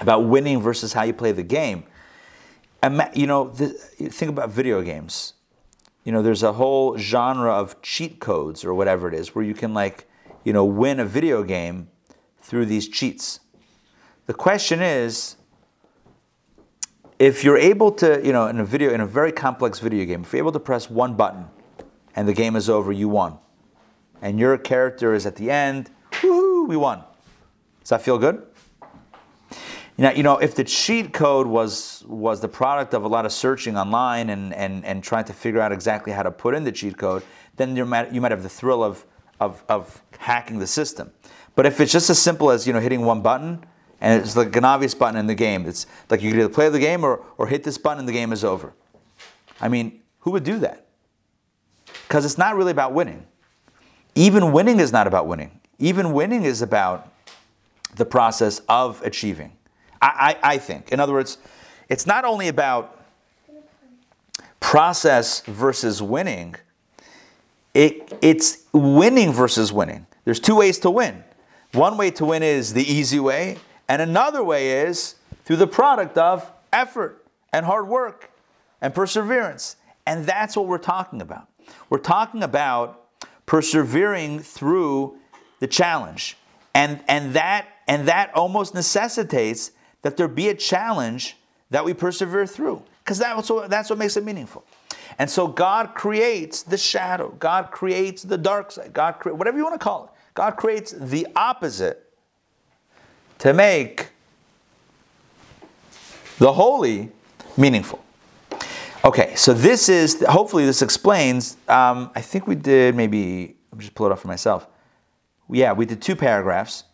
about winning versus how you play the game, you know, think about video games. You know, there's a whole genre of cheat codes or whatever it is where you can, like, you know, win a video game through these cheats. The question is, if you're able to, you know, in a video, in a very complex video game, if you're able to press one button and the game is over, you won. And your character is at the end, woohoo, we won. Does that feel good? Now, you know, if the cheat code was was the product of a lot of searching online and, and, and trying to figure out exactly how to put in the cheat code, then you might, you might have the thrill of, of, of hacking the system. But if it's just as simple as, you know, hitting one button, and it's like an obvious button in the game, it's like you either play the game or, or hit this button and the game is over. I mean, who would do that? Because it's not really about winning. Even winning is not about winning. Even winning is about the process of achieving. I, I, I think. In other words, it's not only about process versus winning, it, it's winning versus winning. There's two ways to win. One way to win is the easy way, and another way is through the product of effort and hard work and perseverance. And that's what we're talking about. We're talking about persevering through the challenge. And, and, that, and that almost necessitates that there be a challenge that we persevere through. Because that's what, that's what makes it meaningful. And so God creates the shadow, God creates the dark side, God cre- whatever you want to call it. God creates the opposite to make the holy meaningful. Okay, so this is hopefully this explains. Um, I think we did maybe. Let me just pull it up for myself. Yeah, we did two paragraphs.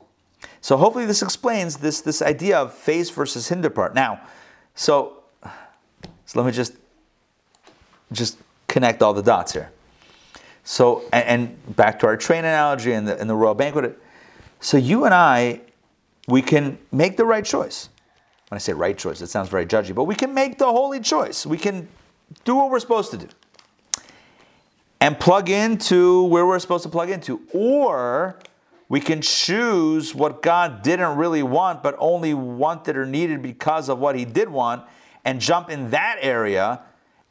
So hopefully this explains this this idea of face versus hinder part. Now, so so let me just just connect all the dots here. So and, and back to our train analogy and the and the royal banquet. So you and I, we can make the right choice. When I say right choice, it sounds very judgy, but we can make the holy choice. We can do what we're supposed to do and plug into where we're supposed to plug into. Or we can choose what God didn't really want, but only wanted or needed because of what He did want, and jump in that area.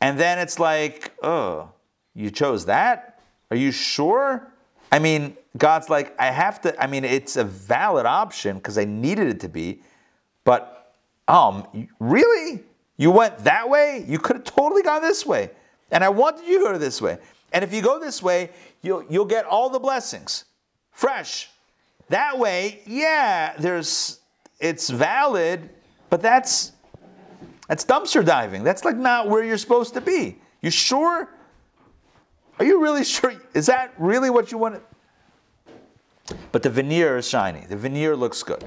And then it's like, oh, you chose that? Are you sure? I mean, God's like, I have to, I mean, it's a valid option because I needed it to be, but um, really? You went that way? You could have totally gone this way. And I wanted you to go this way. And if you go this way, you'll, you'll get all the blessings fresh. That way, yeah, there's it's valid, but that's that's dumpster diving. That's like not where you're supposed to be. You sure? Are you really sure? Is that really what you want? But the veneer is shiny. The veneer looks good.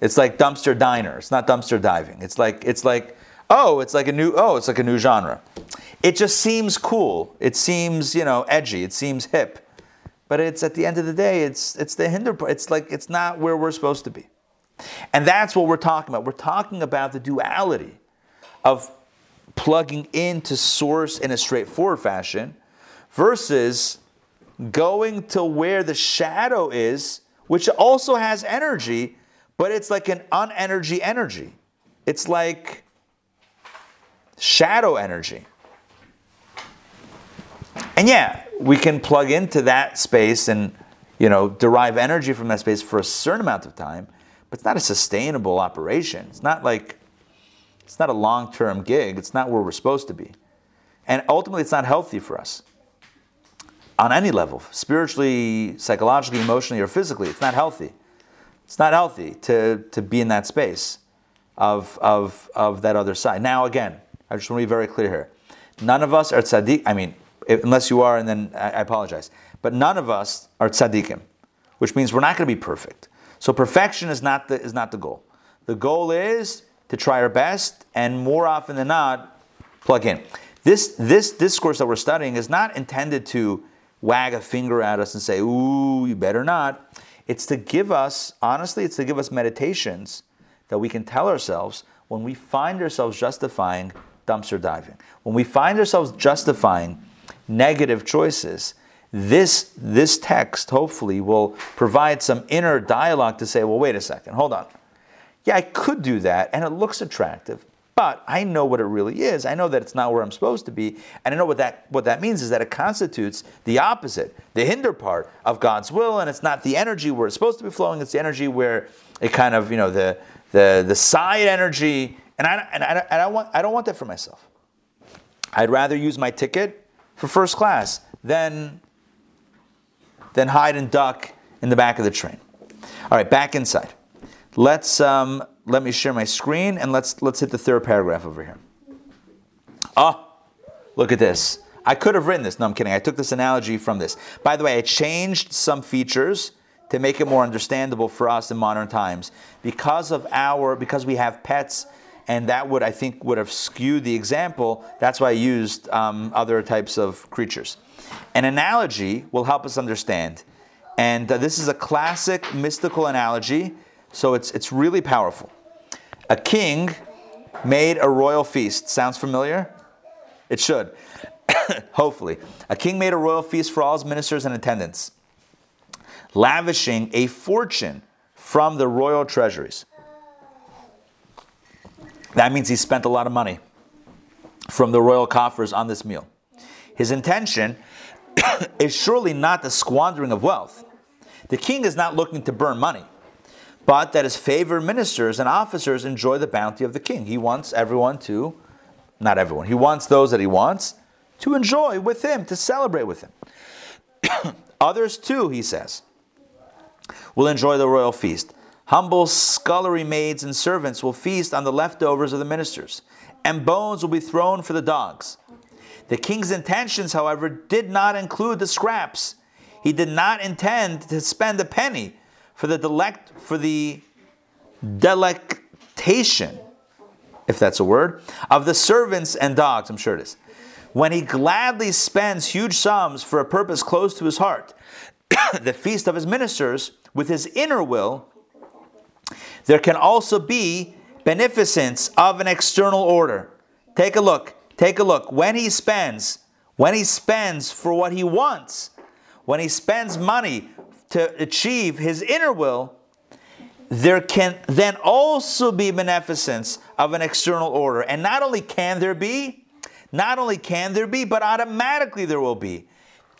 It's like dumpster diner. It's not dumpster diving. It's like it's like oh, it's like a new oh, it's like a new genre. It just seems cool. It seems you know edgy. It seems hip. But it's at the end of the day, it's it's the hinder. It's like it's not where we're supposed to be. And that's what we're talking about. We're talking about the duality of plugging into source in a straightforward fashion versus going to where the shadow is, which also has energy, but it's like an unenergy energy. It's like shadow energy. And yeah, we can plug into that space and you know derive energy from that space for a certain amount of time, but it's not a sustainable operation. It's not like it's not a long-term gig. It's not where we're supposed to be. And ultimately it's not healthy for us. On any level, spiritually, psychologically, emotionally, or physically, it's not healthy. It's not healthy to, to be in that space of, of, of that other side. Now, again, I just want to be very clear here. None of us are tzaddik. I mean, unless you are, and then I, apologize. But none of us are tzaddikim, which means we're not going to be perfect. So perfection is not the, is not the goal. The goal is to try our best, and more often than not, plug in. This, this discourse that we're studying is not intended to wag a finger at us and say, ooh, you better not. It's to give us, honestly, it's to give us meditations that we can tell ourselves when we find ourselves justifying dumpster diving, when we find ourselves justifying negative choices, this, this text hopefully will provide some inner dialogue to say, well, wait a second, hold on. Yeah, I could do that, and it looks attractive, but I know what it really is. I know that it's not where I'm supposed to be, and I know what that what that means is that it constitutes the opposite, the hinder part of God's will, and it's not the energy where it's supposed to be flowing. It's the energy where it kind of you know the the the side energy, and I and I, and I want I don't want that for myself. I'd rather use my ticket for first class than, than hide and duck in the back of the train. All right, back inside. Let's um, let me share my screen and let's let's hit the third paragraph over here. Oh, look at this. I could have written this. No, I'm kidding. I took this analogy from this. By the way, I changed some features to make it more understandable for us in modern times because of our because we have pets and that would I think would have skewed the example. That's why I used um, other types of creatures. An analogy will help us understand, and uh, this is a classic mystical analogy, so it's it's really powerful. A king made a royal feast. Sounds familiar? It should. [COUGHS] Hopefully, a king made a royal feast for all his ministers and attendants, lavishing a fortune from the royal treasuries. That means he spent a lot of money from the royal coffers on this meal. His intention [COUGHS] is surely not the squandering of wealth. The king is not looking to burn money, but that his favored ministers and officers enjoy the bounty of the king. He wants everyone to, not everyone, he wants those that he wants to enjoy with him, to celebrate with him. [COUGHS] Others too, he says, will enjoy the royal feast. Humble scullery maids and servants will feast on the leftovers of the ministers, and bones will be thrown for the dogs. The king's intentions, however, did not include the scraps. He did not intend to spend a penny for the delect for the delectation, if that's a word, of the servants and dogs. I'm sure it is. When he gladly spends huge sums for a purpose close to his heart, [COUGHS] the feast of his ministers, with his inner will, there can also be beneficence of an external order. Take a look. Take a look. When he spends, when he spends for what he wants, when he spends money to achieve his inner will, there can then also be beneficence of an external order. And not only can there be, not only can there be, but automatically there will be.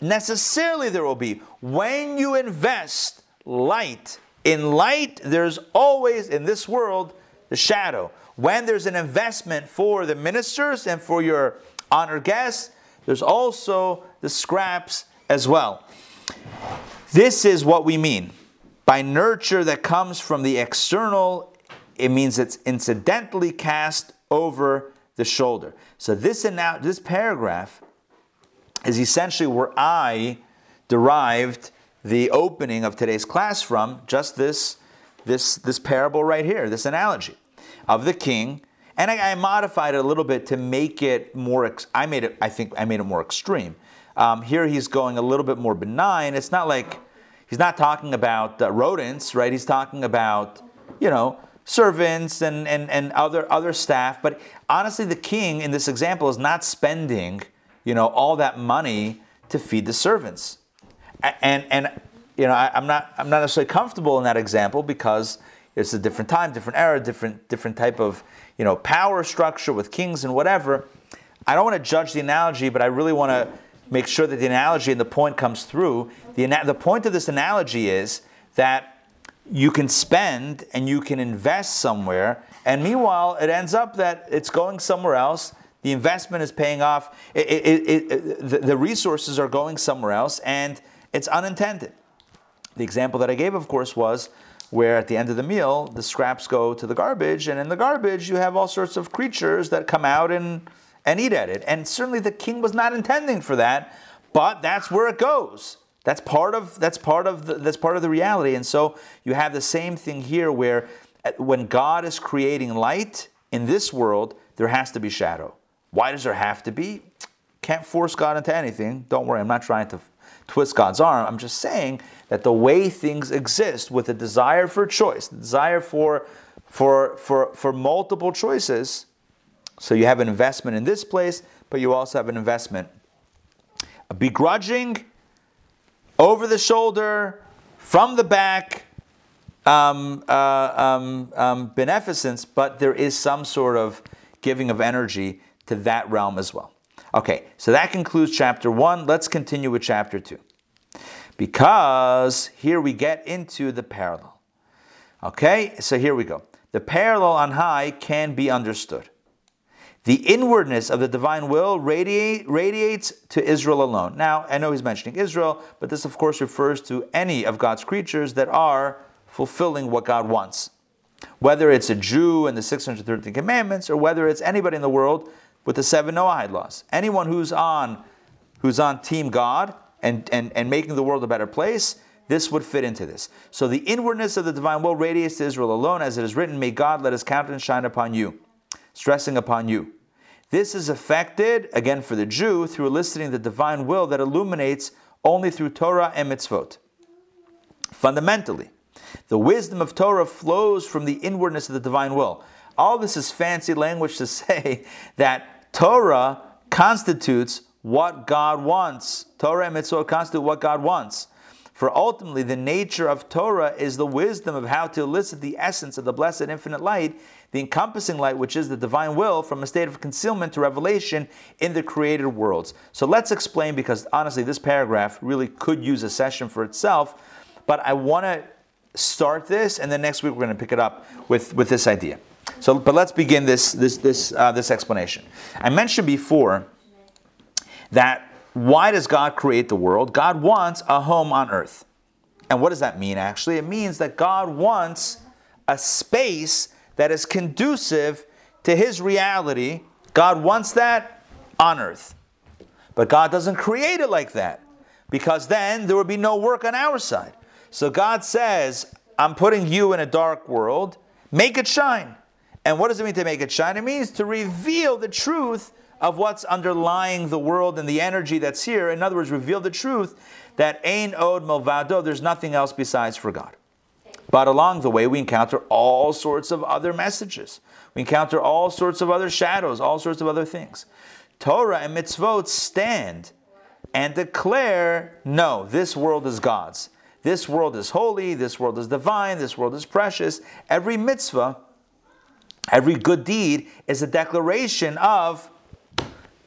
Necessarily there will be. When you invest light in light, there's always in this world the shadow. When there's an investment for the ministers and for your honored guests, there's also the scraps as well. This is what we mean by nurture that comes from the external. It means it's incidentally cast over the shoulder. So this now this paragraph is essentially where I derived the opening of today's class from. Just this this this parable right here, this analogy of the king, and I, I, modified it a little bit to make it more. Ex- I made it. I think I made it more extreme. Um, here he's going a little bit more benign. It's not like he's not talking about uh, rodents, right? He's talking about you know servants and, and, and other other staff. But honestly, the king in this example is not spending you know all that money to feed the servants, and and you know I, I'm not I'm not necessarily comfortable in that example because it's a different time, different era, different different type of you know power structure with kings and whatever. I don't want to judge the analogy, but I really want to make sure that the analogy and the point comes through. The, the point of this analogy is that you can spend and you can invest somewhere, and meanwhile, it ends up that it's going somewhere else. The investment is paying off. It, it, it, the, the resources are going somewhere else, and it's unintended. The example that I gave, of course, was where at the end of the meal, the scraps go to the garbage, and in the garbage, you have all sorts of creatures that come out and, and eat at it. And certainly the king was not intending for that, but that's where it goes. That's part of that's part of the, that's part of the reality. And so you have the same thing here where uh, when God is creating light in this world, there has to be shadow. Why does there have to be? Can't force God into anything. Don't worry, I'm not trying to twist God's arm. I'm just saying that the way things exist with a desire for choice, the desire for, for, for, for multiple choices, so you have an investment in this place, but you also have an investment. A begrudging, over the shoulder, from the back, um, uh, um, um, beneficence, but there is some sort of giving of energy to that realm as well. Okay, so that concludes chapter one. Let's continue with chapter two because here we get into the parallel. Okay, so here we go. The parallel on high can be understood. The inwardness of the divine will radiate, radiates to Israel alone. Now, I know he's mentioning Israel, but this, of course, refers to any of God's creatures that are fulfilling what God wants. Whether it's a Jew and the 613 commandments, or whether it's anybody in the world with the seven Noahide laws. Anyone who's on, who's on Team God and, and, and making the world a better place, this would fit into this. So the inwardness of the divine will radiates to Israel alone, as it is written, May God let his countenance shine upon you, stressing upon you. This is affected, again for the Jew, through eliciting the divine will that illuminates only through Torah and mitzvot. Fundamentally, the wisdom of Torah flows from the inwardness of the divine will. All this is fancy language to [LAUGHS] say that Torah constitutes what God wants. Torah and mitzvot constitute what God wants. For ultimately, the nature of Torah is the wisdom of how to elicit the essence of the blessed infinite light, the encompassing light, which is the divine will, from a state of concealment to revelation in the created worlds. So let's explain, because honestly, this paragraph really could use a session for itself. But I want to start this, and then next week we're going to pick it up with, with this idea. So, but let's begin this this this uh, this explanation. I mentioned before that why does God create the world? God wants a home on earth. And what does that mean actually? It means that God wants a space that is conducive to his reality God wants that on earth. But God doesn't create it like that because then there would be no work on our side. So God says, I'm putting you in a dark world, make it shine. And what does it mean to make it shine? It means to reveal the truth of what's underlying the world and the energy that's here. In other words, reveal the truth that Ein Od Milvado, there's nothing else besides for God. But along the way, we encounter all sorts of other messages. We encounter all sorts of other shadows, all sorts of other things. Torah and mitzvot stand and declare no, this world is God's. This world is holy, this world is divine, this world is precious. Every mitzvah, every good deed is a declaration of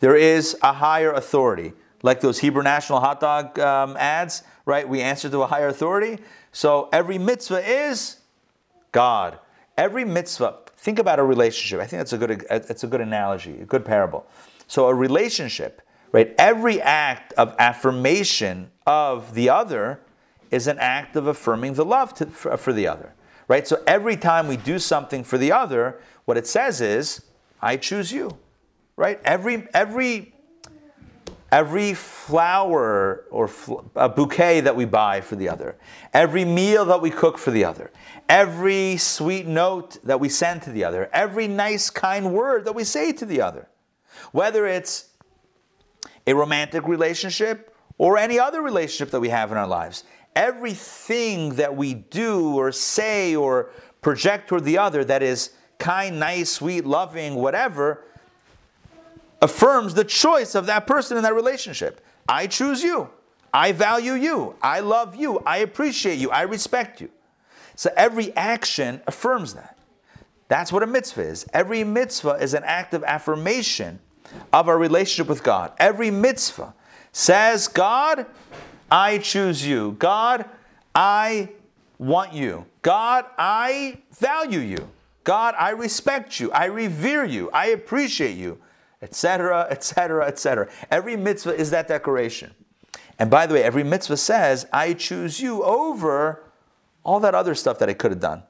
there is a higher authority. Like those Hebrew National hot dog um, ads, right? We answer to a higher authority. So every mitzvah is God. Every mitzvah, think about a relationship. I think that's a good, it's a good analogy, a good parable. So a relationship, right? Every act of affirmation of the other is an act of affirming the love to, for, for the other, right? So every time we do something for the other, what it says is, I choose you, right? Every every every flower or fl- a bouquet that we buy for the other, every meal that we cook for the other, every sweet note that we send to the other, every nice, kind word that we say to the other, whether it's a romantic relationship or any other relationship that we have in our lives, everything that we do or say or project toward the other that is kind, nice, sweet, loving, whatever affirms the choice of that person in that relationship. I choose you. I value you. I love you. I appreciate you. I respect you. So every action affirms that. That's what a mitzvah is. Every mitzvah is an act of affirmation of our relationship with God. Every mitzvah says, God, I choose you. God, I want you. God, I value you. God, I respect you. I revere you. I appreciate you etc., etc., etc. Every mitzvah is that declaration. And by the way, every mitzvah says, I choose you over all that other stuff that I could have done.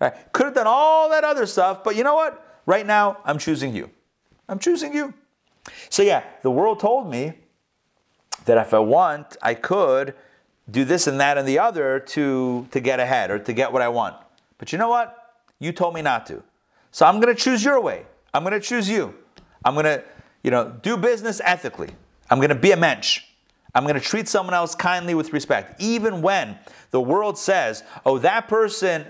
Right? Could have done all that other stuff, but you know what? Right now, I'm choosing you. I'm choosing you. So, yeah, the world told me that if I want, I could do this and that and the other to, to get ahead or to get what I want. But you know what? You told me not to. So I'm going to choose your way. I'm going to choose you. I'm going to, you know, do business ethically. I'm going to be a mensch. I'm going to treat someone else kindly with respect, even when the world says, oh, that person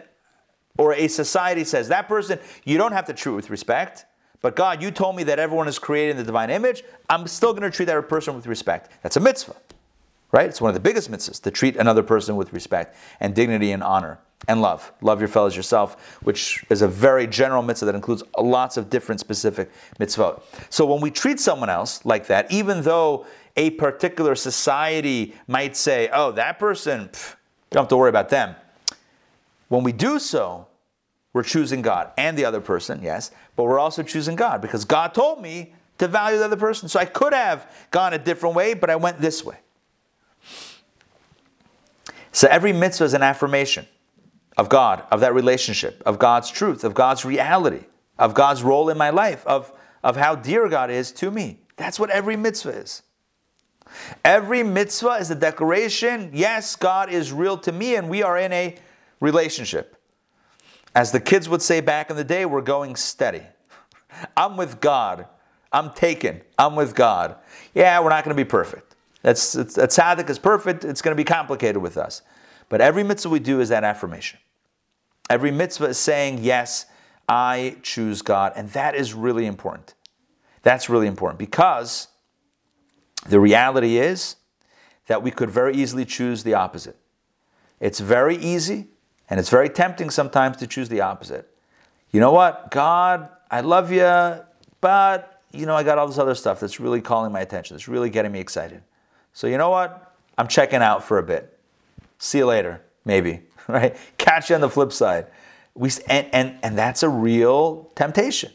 or a society says, that person, you don't have to treat with respect. But God, you told me that everyone is created in the divine image. I'm still going to treat that person with respect. That's a mitzvah, right? It's one of the biggest mitzvahs to treat another person with respect and dignity and honor and love. Love your fellows yourself, which is a very general mitzvah that includes lots of different specific mitzvot. So when we treat someone else like that, even though a particular society might say, oh, that person, pff, don't have to worry about them. When we do so, we're choosing God and the other person, yes, but we're also choosing God because God told me to value the other person. So I could have gone a different way, but I went this way. So every mitzvah is an affirmation of God, of that relationship, of God's truth, of God's reality, of God's role in my life, of, of how dear God is to me. That's what every mitzvah is. Every mitzvah is a declaration yes, God is real to me, and we are in a relationship. As the kids would say back in the day, we're going steady. I'm with God. I'm taken. I'm with God. Yeah, we're not going to be perfect. That's, a tzaddik is perfect. It's going to be complicated with us. But every mitzvah we do is that affirmation. Every mitzvah is saying, Yes, I choose God. And that is really important. That's really important because the reality is that we could very easily choose the opposite. It's very easy and it's very tempting sometimes to choose the opposite. You know what? God, I love you, but you know, I got all this other stuff that's really calling my attention. That's really getting me excited. So, you know what? I'm checking out for a bit. See you later, maybe. [LAUGHS] right? Catch you on the flip side. We, and, and, and that's a real temptation,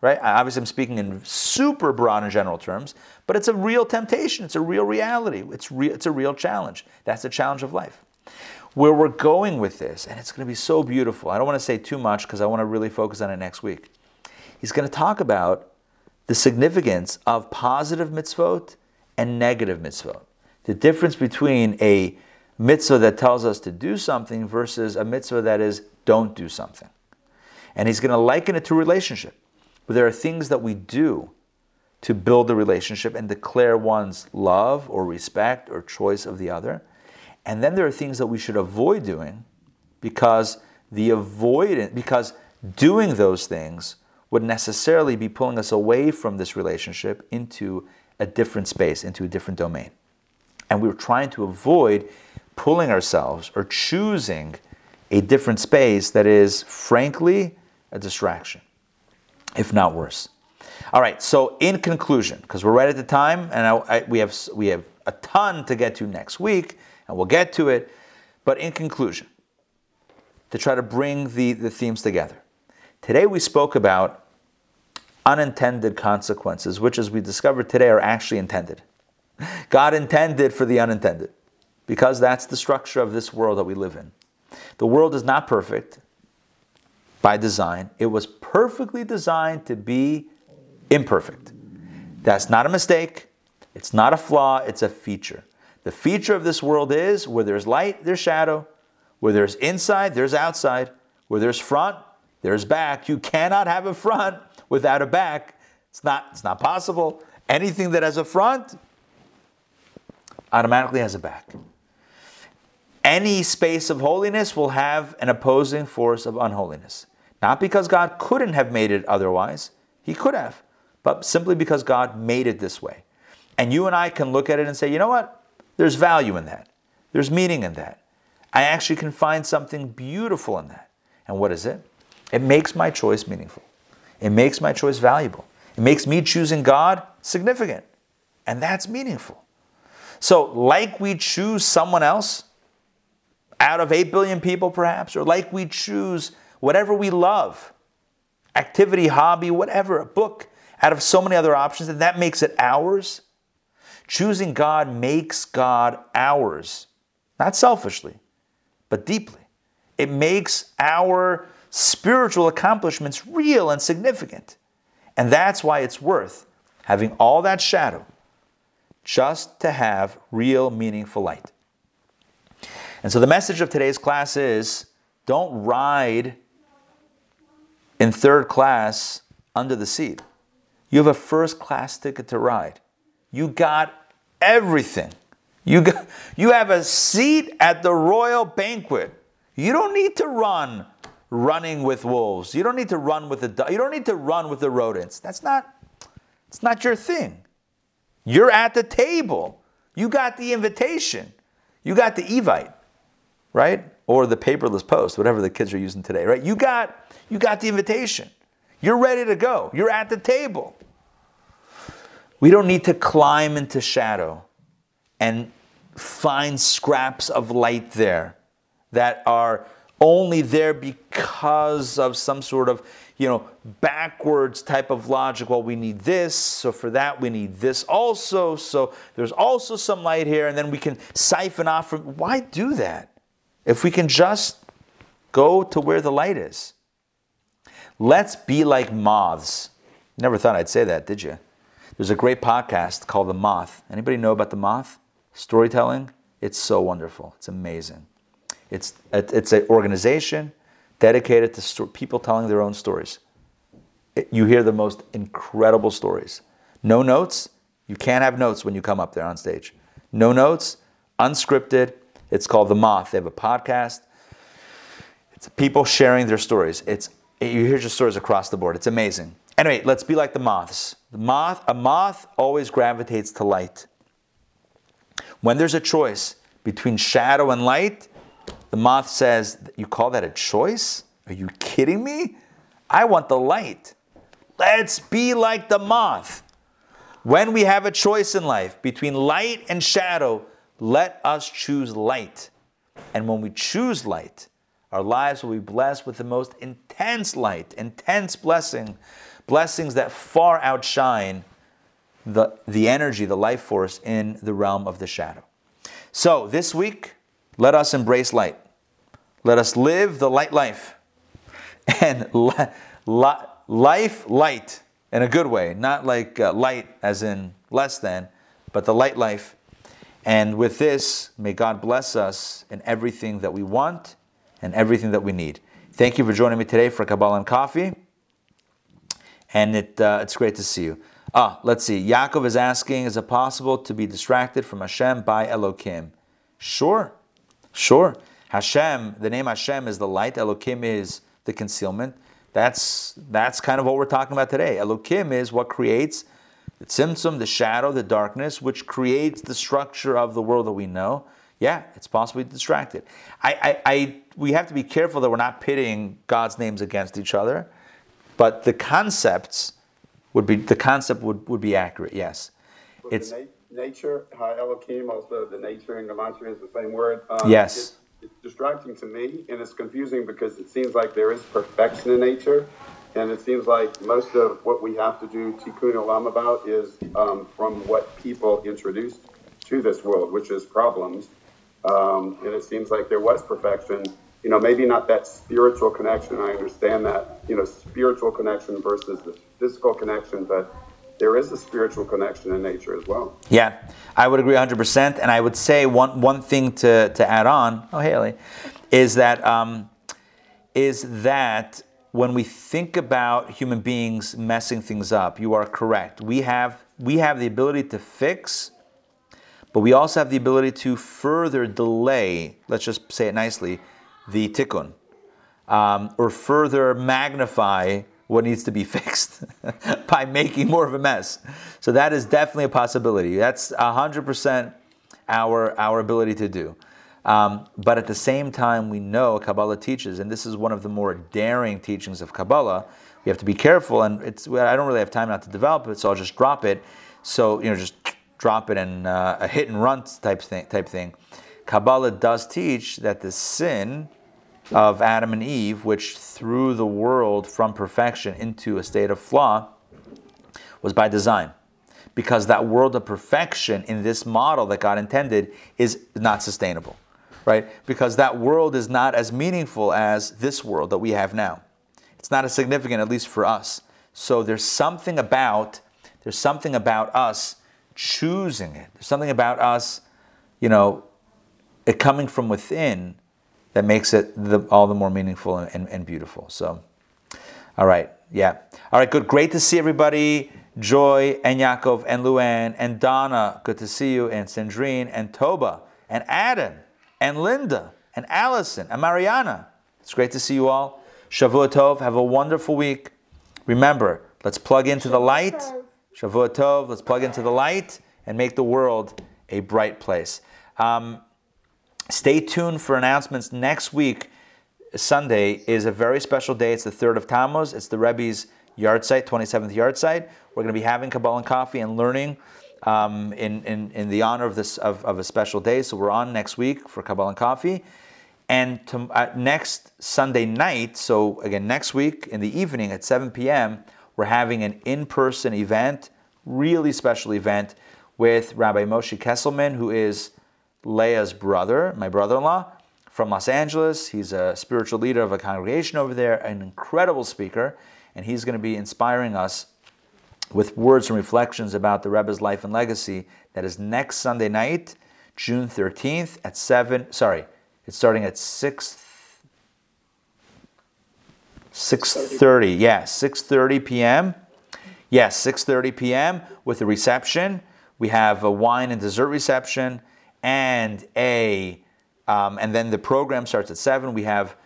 right? Obviously, I'm speaking in super broad and general terms, but it's a real temptation. It's a real reality. It's, re- it's a real challenge. That's the challenge of life. Where we're going with this, and it's going to be so beautiful. I don't want to say too much because I want to really focus on it next week. He's going to talk about the significance of positive mitzvot and negative mitzvot. The difference between a mitzvah that tells us to do something versus a mitzvah that is don't do something. And he's going to liken it to relationship. Where there are things that we do to build the relationship and declare one's love or respect or choice of the other. And then there are things that we should avoid doing because the avoidance because doing those things would necessarily be pulling us away from this relationship into a different space, into a different domain. And we are trying to avoid pulling ourselves or choosing a different space that is, frankly, a distraction, if not worse. All right, so in conclusion, because we're right at the time, and I, I, we, have, we have a ton to get to next week, and we'll get to it, but in conclusion, to try to bring the, the themes together. Today we spoke about unintended consequences, which, as we discovered today, are actually intended. God intended for the unintended, because that's the structure of this world that we live in. The world is not perfect by design, it was perfectly designed to be imperfect. That's not a mistake, it's not a flaw, it's a feature. The feature of this world is where there's light, there's shadow, where there's inside, there's outside, where there's front, there's back. You cannot have a front without a back. It's not, it's not possible. Anything that has a front automatically has a back. Any space of holiness will have an opposing force of unholiness. Not because God couldn't have made it otherwise, He could have, but simply because God made it this way. And you and I can look at it and say, you know what? There's value in that. There's meaning in that. I actually can find something beautiful in that. And what is it? It makes my choice meaningful. It makes my choice valuable. It makes me choosing God significant. And that's meaningful. So, like we choose someone else out of 8 billion people, perhaps, or like we choose whatever we love activity, hobby, whatever, a book out of so many other options, and that makes it ours. Choosing God makes God ours, not selfishly, but deeply. It makes our spiritual accomplishments real and significant. And that's why it's worth having all that shadow just to have real, meaningful light. And so the message of today's class is don't ride in third class under the seat. You have a first class ticket to ride. You got everything. You, got, you have a seat at the royal banquet. You don't need to run running with wolves. You don't need to run with the you don't need to run with the rodents. That's not it's not your thing. You're at the table. You got the invitation. You got the Evite, right? Or the paperless post, whatever the kids are using today, right? You got you got the invitation. You're ready to go. You're at the table. We don't need to climb into shadow and find scraps of light there that are only there because of some sort of you know backwards type of logic. Well we need this so for that we need this also so there's also some light here and then we can siphon off from why do that? If we can just go to where the light is. Let's be like moths. Never thought i'd say that did you there's a great podcast called the moth anybody know about the moth storytelling it's so wonderful it's amazing it's, it's an organization dedicated to sto- people telling their own stories. It, you hear the most incredible stories. No notes. You can't have notes when you come up there on stage. No notes, unscripted. It's called The Moth. They have a podcast. It's people sharing their stories. It's you hear your stories across the board. It's amazing. Anyway, let's be like the moths. The moth, a moth always gravitates to light. When there's a choice between shadow and light, the moth says, You call that a choice? Are you kidding me? I want the light. Let's be like the moth. When we have a choice in life between light and shadow, let us choose light. And when we choose light, our lives will be blessed with the most intense light, intense blessing, blessings that far outshine the, the energy, the life force in the realm of the shadow. So this week, let us embrace light. Let us live the light life. [LAUGHS] And li- li- life light. in a good way, not like uh, light as in less than, but the light life. And with this, may God bless us in everything that we want and everything that we need. Thank you for joining me today for Kabbalah and Coffee. And it, uh, it's great to see you. Ah, let's see. Yaakov is asking, is it possible to be distracted from Hashem by Elokim? Sure, sure. Hashem, the name Hashem is the light, Elokim is the concealment. That's, that's kind of what we're talking about today. Elokim is what creates the tzimtzum, the shadow, the darkness, which creates the structure of the world that we know. Yeah, it's possible to distracted. I, I, I, we have to be careful that we're not pitting God's names against each other, but the concepts would be the concept would, would be accurate. Yes, But the it's na- nature, ha Elohim, also the nature in Gematria is the same word. Um, Yes. It's, it's distracting to me, and it's confusing because it seems like there is perfection in nature, and it seems like most of what we have to do tikkun olam about is um, from what people introduced to this world, which is problems. Um, and it seems like there was perfection. You know, maybe not that spiritual connection. I understand that. You know, spiritual connection versus the physical connection, but there is a spiritual connection in nature as well. Yeah, I would agree 100%. And I would say one, one thing to, to add on, oh, Haley, is that, um, is that when we think about human beings messing things up, you are correct. We have, we have the ability to fix, but we also have the ability to further delay, let's just say it nicely, the tikkun, um, or further magnify what needs to be [LAUGHS] fixed [LAUGHS] by making more of a mess. So that is definitely a possibility. That's 100% our, our ability to do. Um, but at the same time, we know Kabbalah teaches, and this is one of the more daring teachings of Kabbalah. We have to be careful, and it's I don't really have time not to develop it, so I'll just drop it. So you know, just drop it and uh, a hit and run type thing. Type thing. Kabbalah does teach that the sin of Adam and Eve, which threw the world from perfection into a state of flaw, was by design. Because that world of perfection in this model that God intended is not sustainable, right? Because that world is not as meaningful as this world that we have now. It's not as significant, at least for us. So there's something about there's something about us choosing it. There's something about us, you know, it coming from within that makes it the, all the more meaningful and, and, and beautiful. So, all right, yeah. All right, good. Great to see everybody. Joy and Yaakov and Luann and Donna, good to see you, and Sandrine and Toba and Adam and Linda and Allison and Mariana. It's great to see you all. Shavua Tov, have a wonderful week. Remember, let's plug into the light. Shavua Tov, let's plug into the light and make the world a bright place. Um, Stay tuned for announcements next week. Sunday is a very special day. It's the third of Tammuz. It's the Rebbe's yahrzeit, 27th yahrzeit. We're going to be having Kabbalah and coffee and learning um, in, in, in the honor of this of, of a special day. So we're on next week for Kabbalah and coffee. And to, uh, next Sunday night, so again, next week in the evening at 7 p.m., we're having an in person event, really special event with Rabbi Moshe Kesselman, who is Leah's brother, my brother in law from Los Angeles. He's a spiritual leader of a congregation over there, an incredible speaker, and he's going to be inspiring us with words and reflections about the Rebbe's life and legacy. That is next Sunday night, June 13th at 7. Sorry, it's starting at 6. 6:30. Yeah, 6:30 p.m. Yes, 6:30 p.m. with a reception. We have a wine and dessert reception and a um, and then the program starts at seven. We have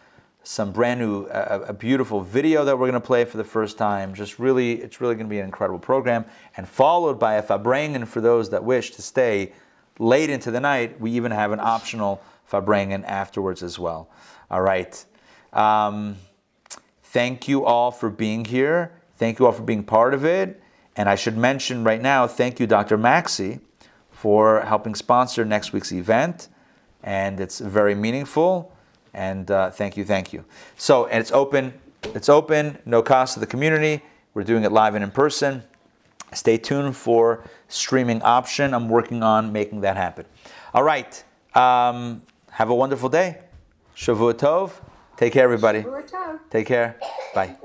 some brand new, uh, a beautiful video that we're going to play for the first time. Just really, it's really going to be an incredible program. And followed by a farbrengen for those that wish to stay late into the night. We even have an optional farbrengen afterwards as well. All right. Um, thank you all for being here. Thank you all for being part of it. And I should mention right now, thank you, Dr. Maxey, for helping sponsor next week's event. And it's very meaningful. And uh, thank you, thank you. So, and it's open. It's open, no cost to the community. We're doing it live and in person. Stay tuned for streaming option. I'm working on making that happen. All right. Um, have a wonderful day. Shavua Tov. Take care, everybody. Take care. Bye.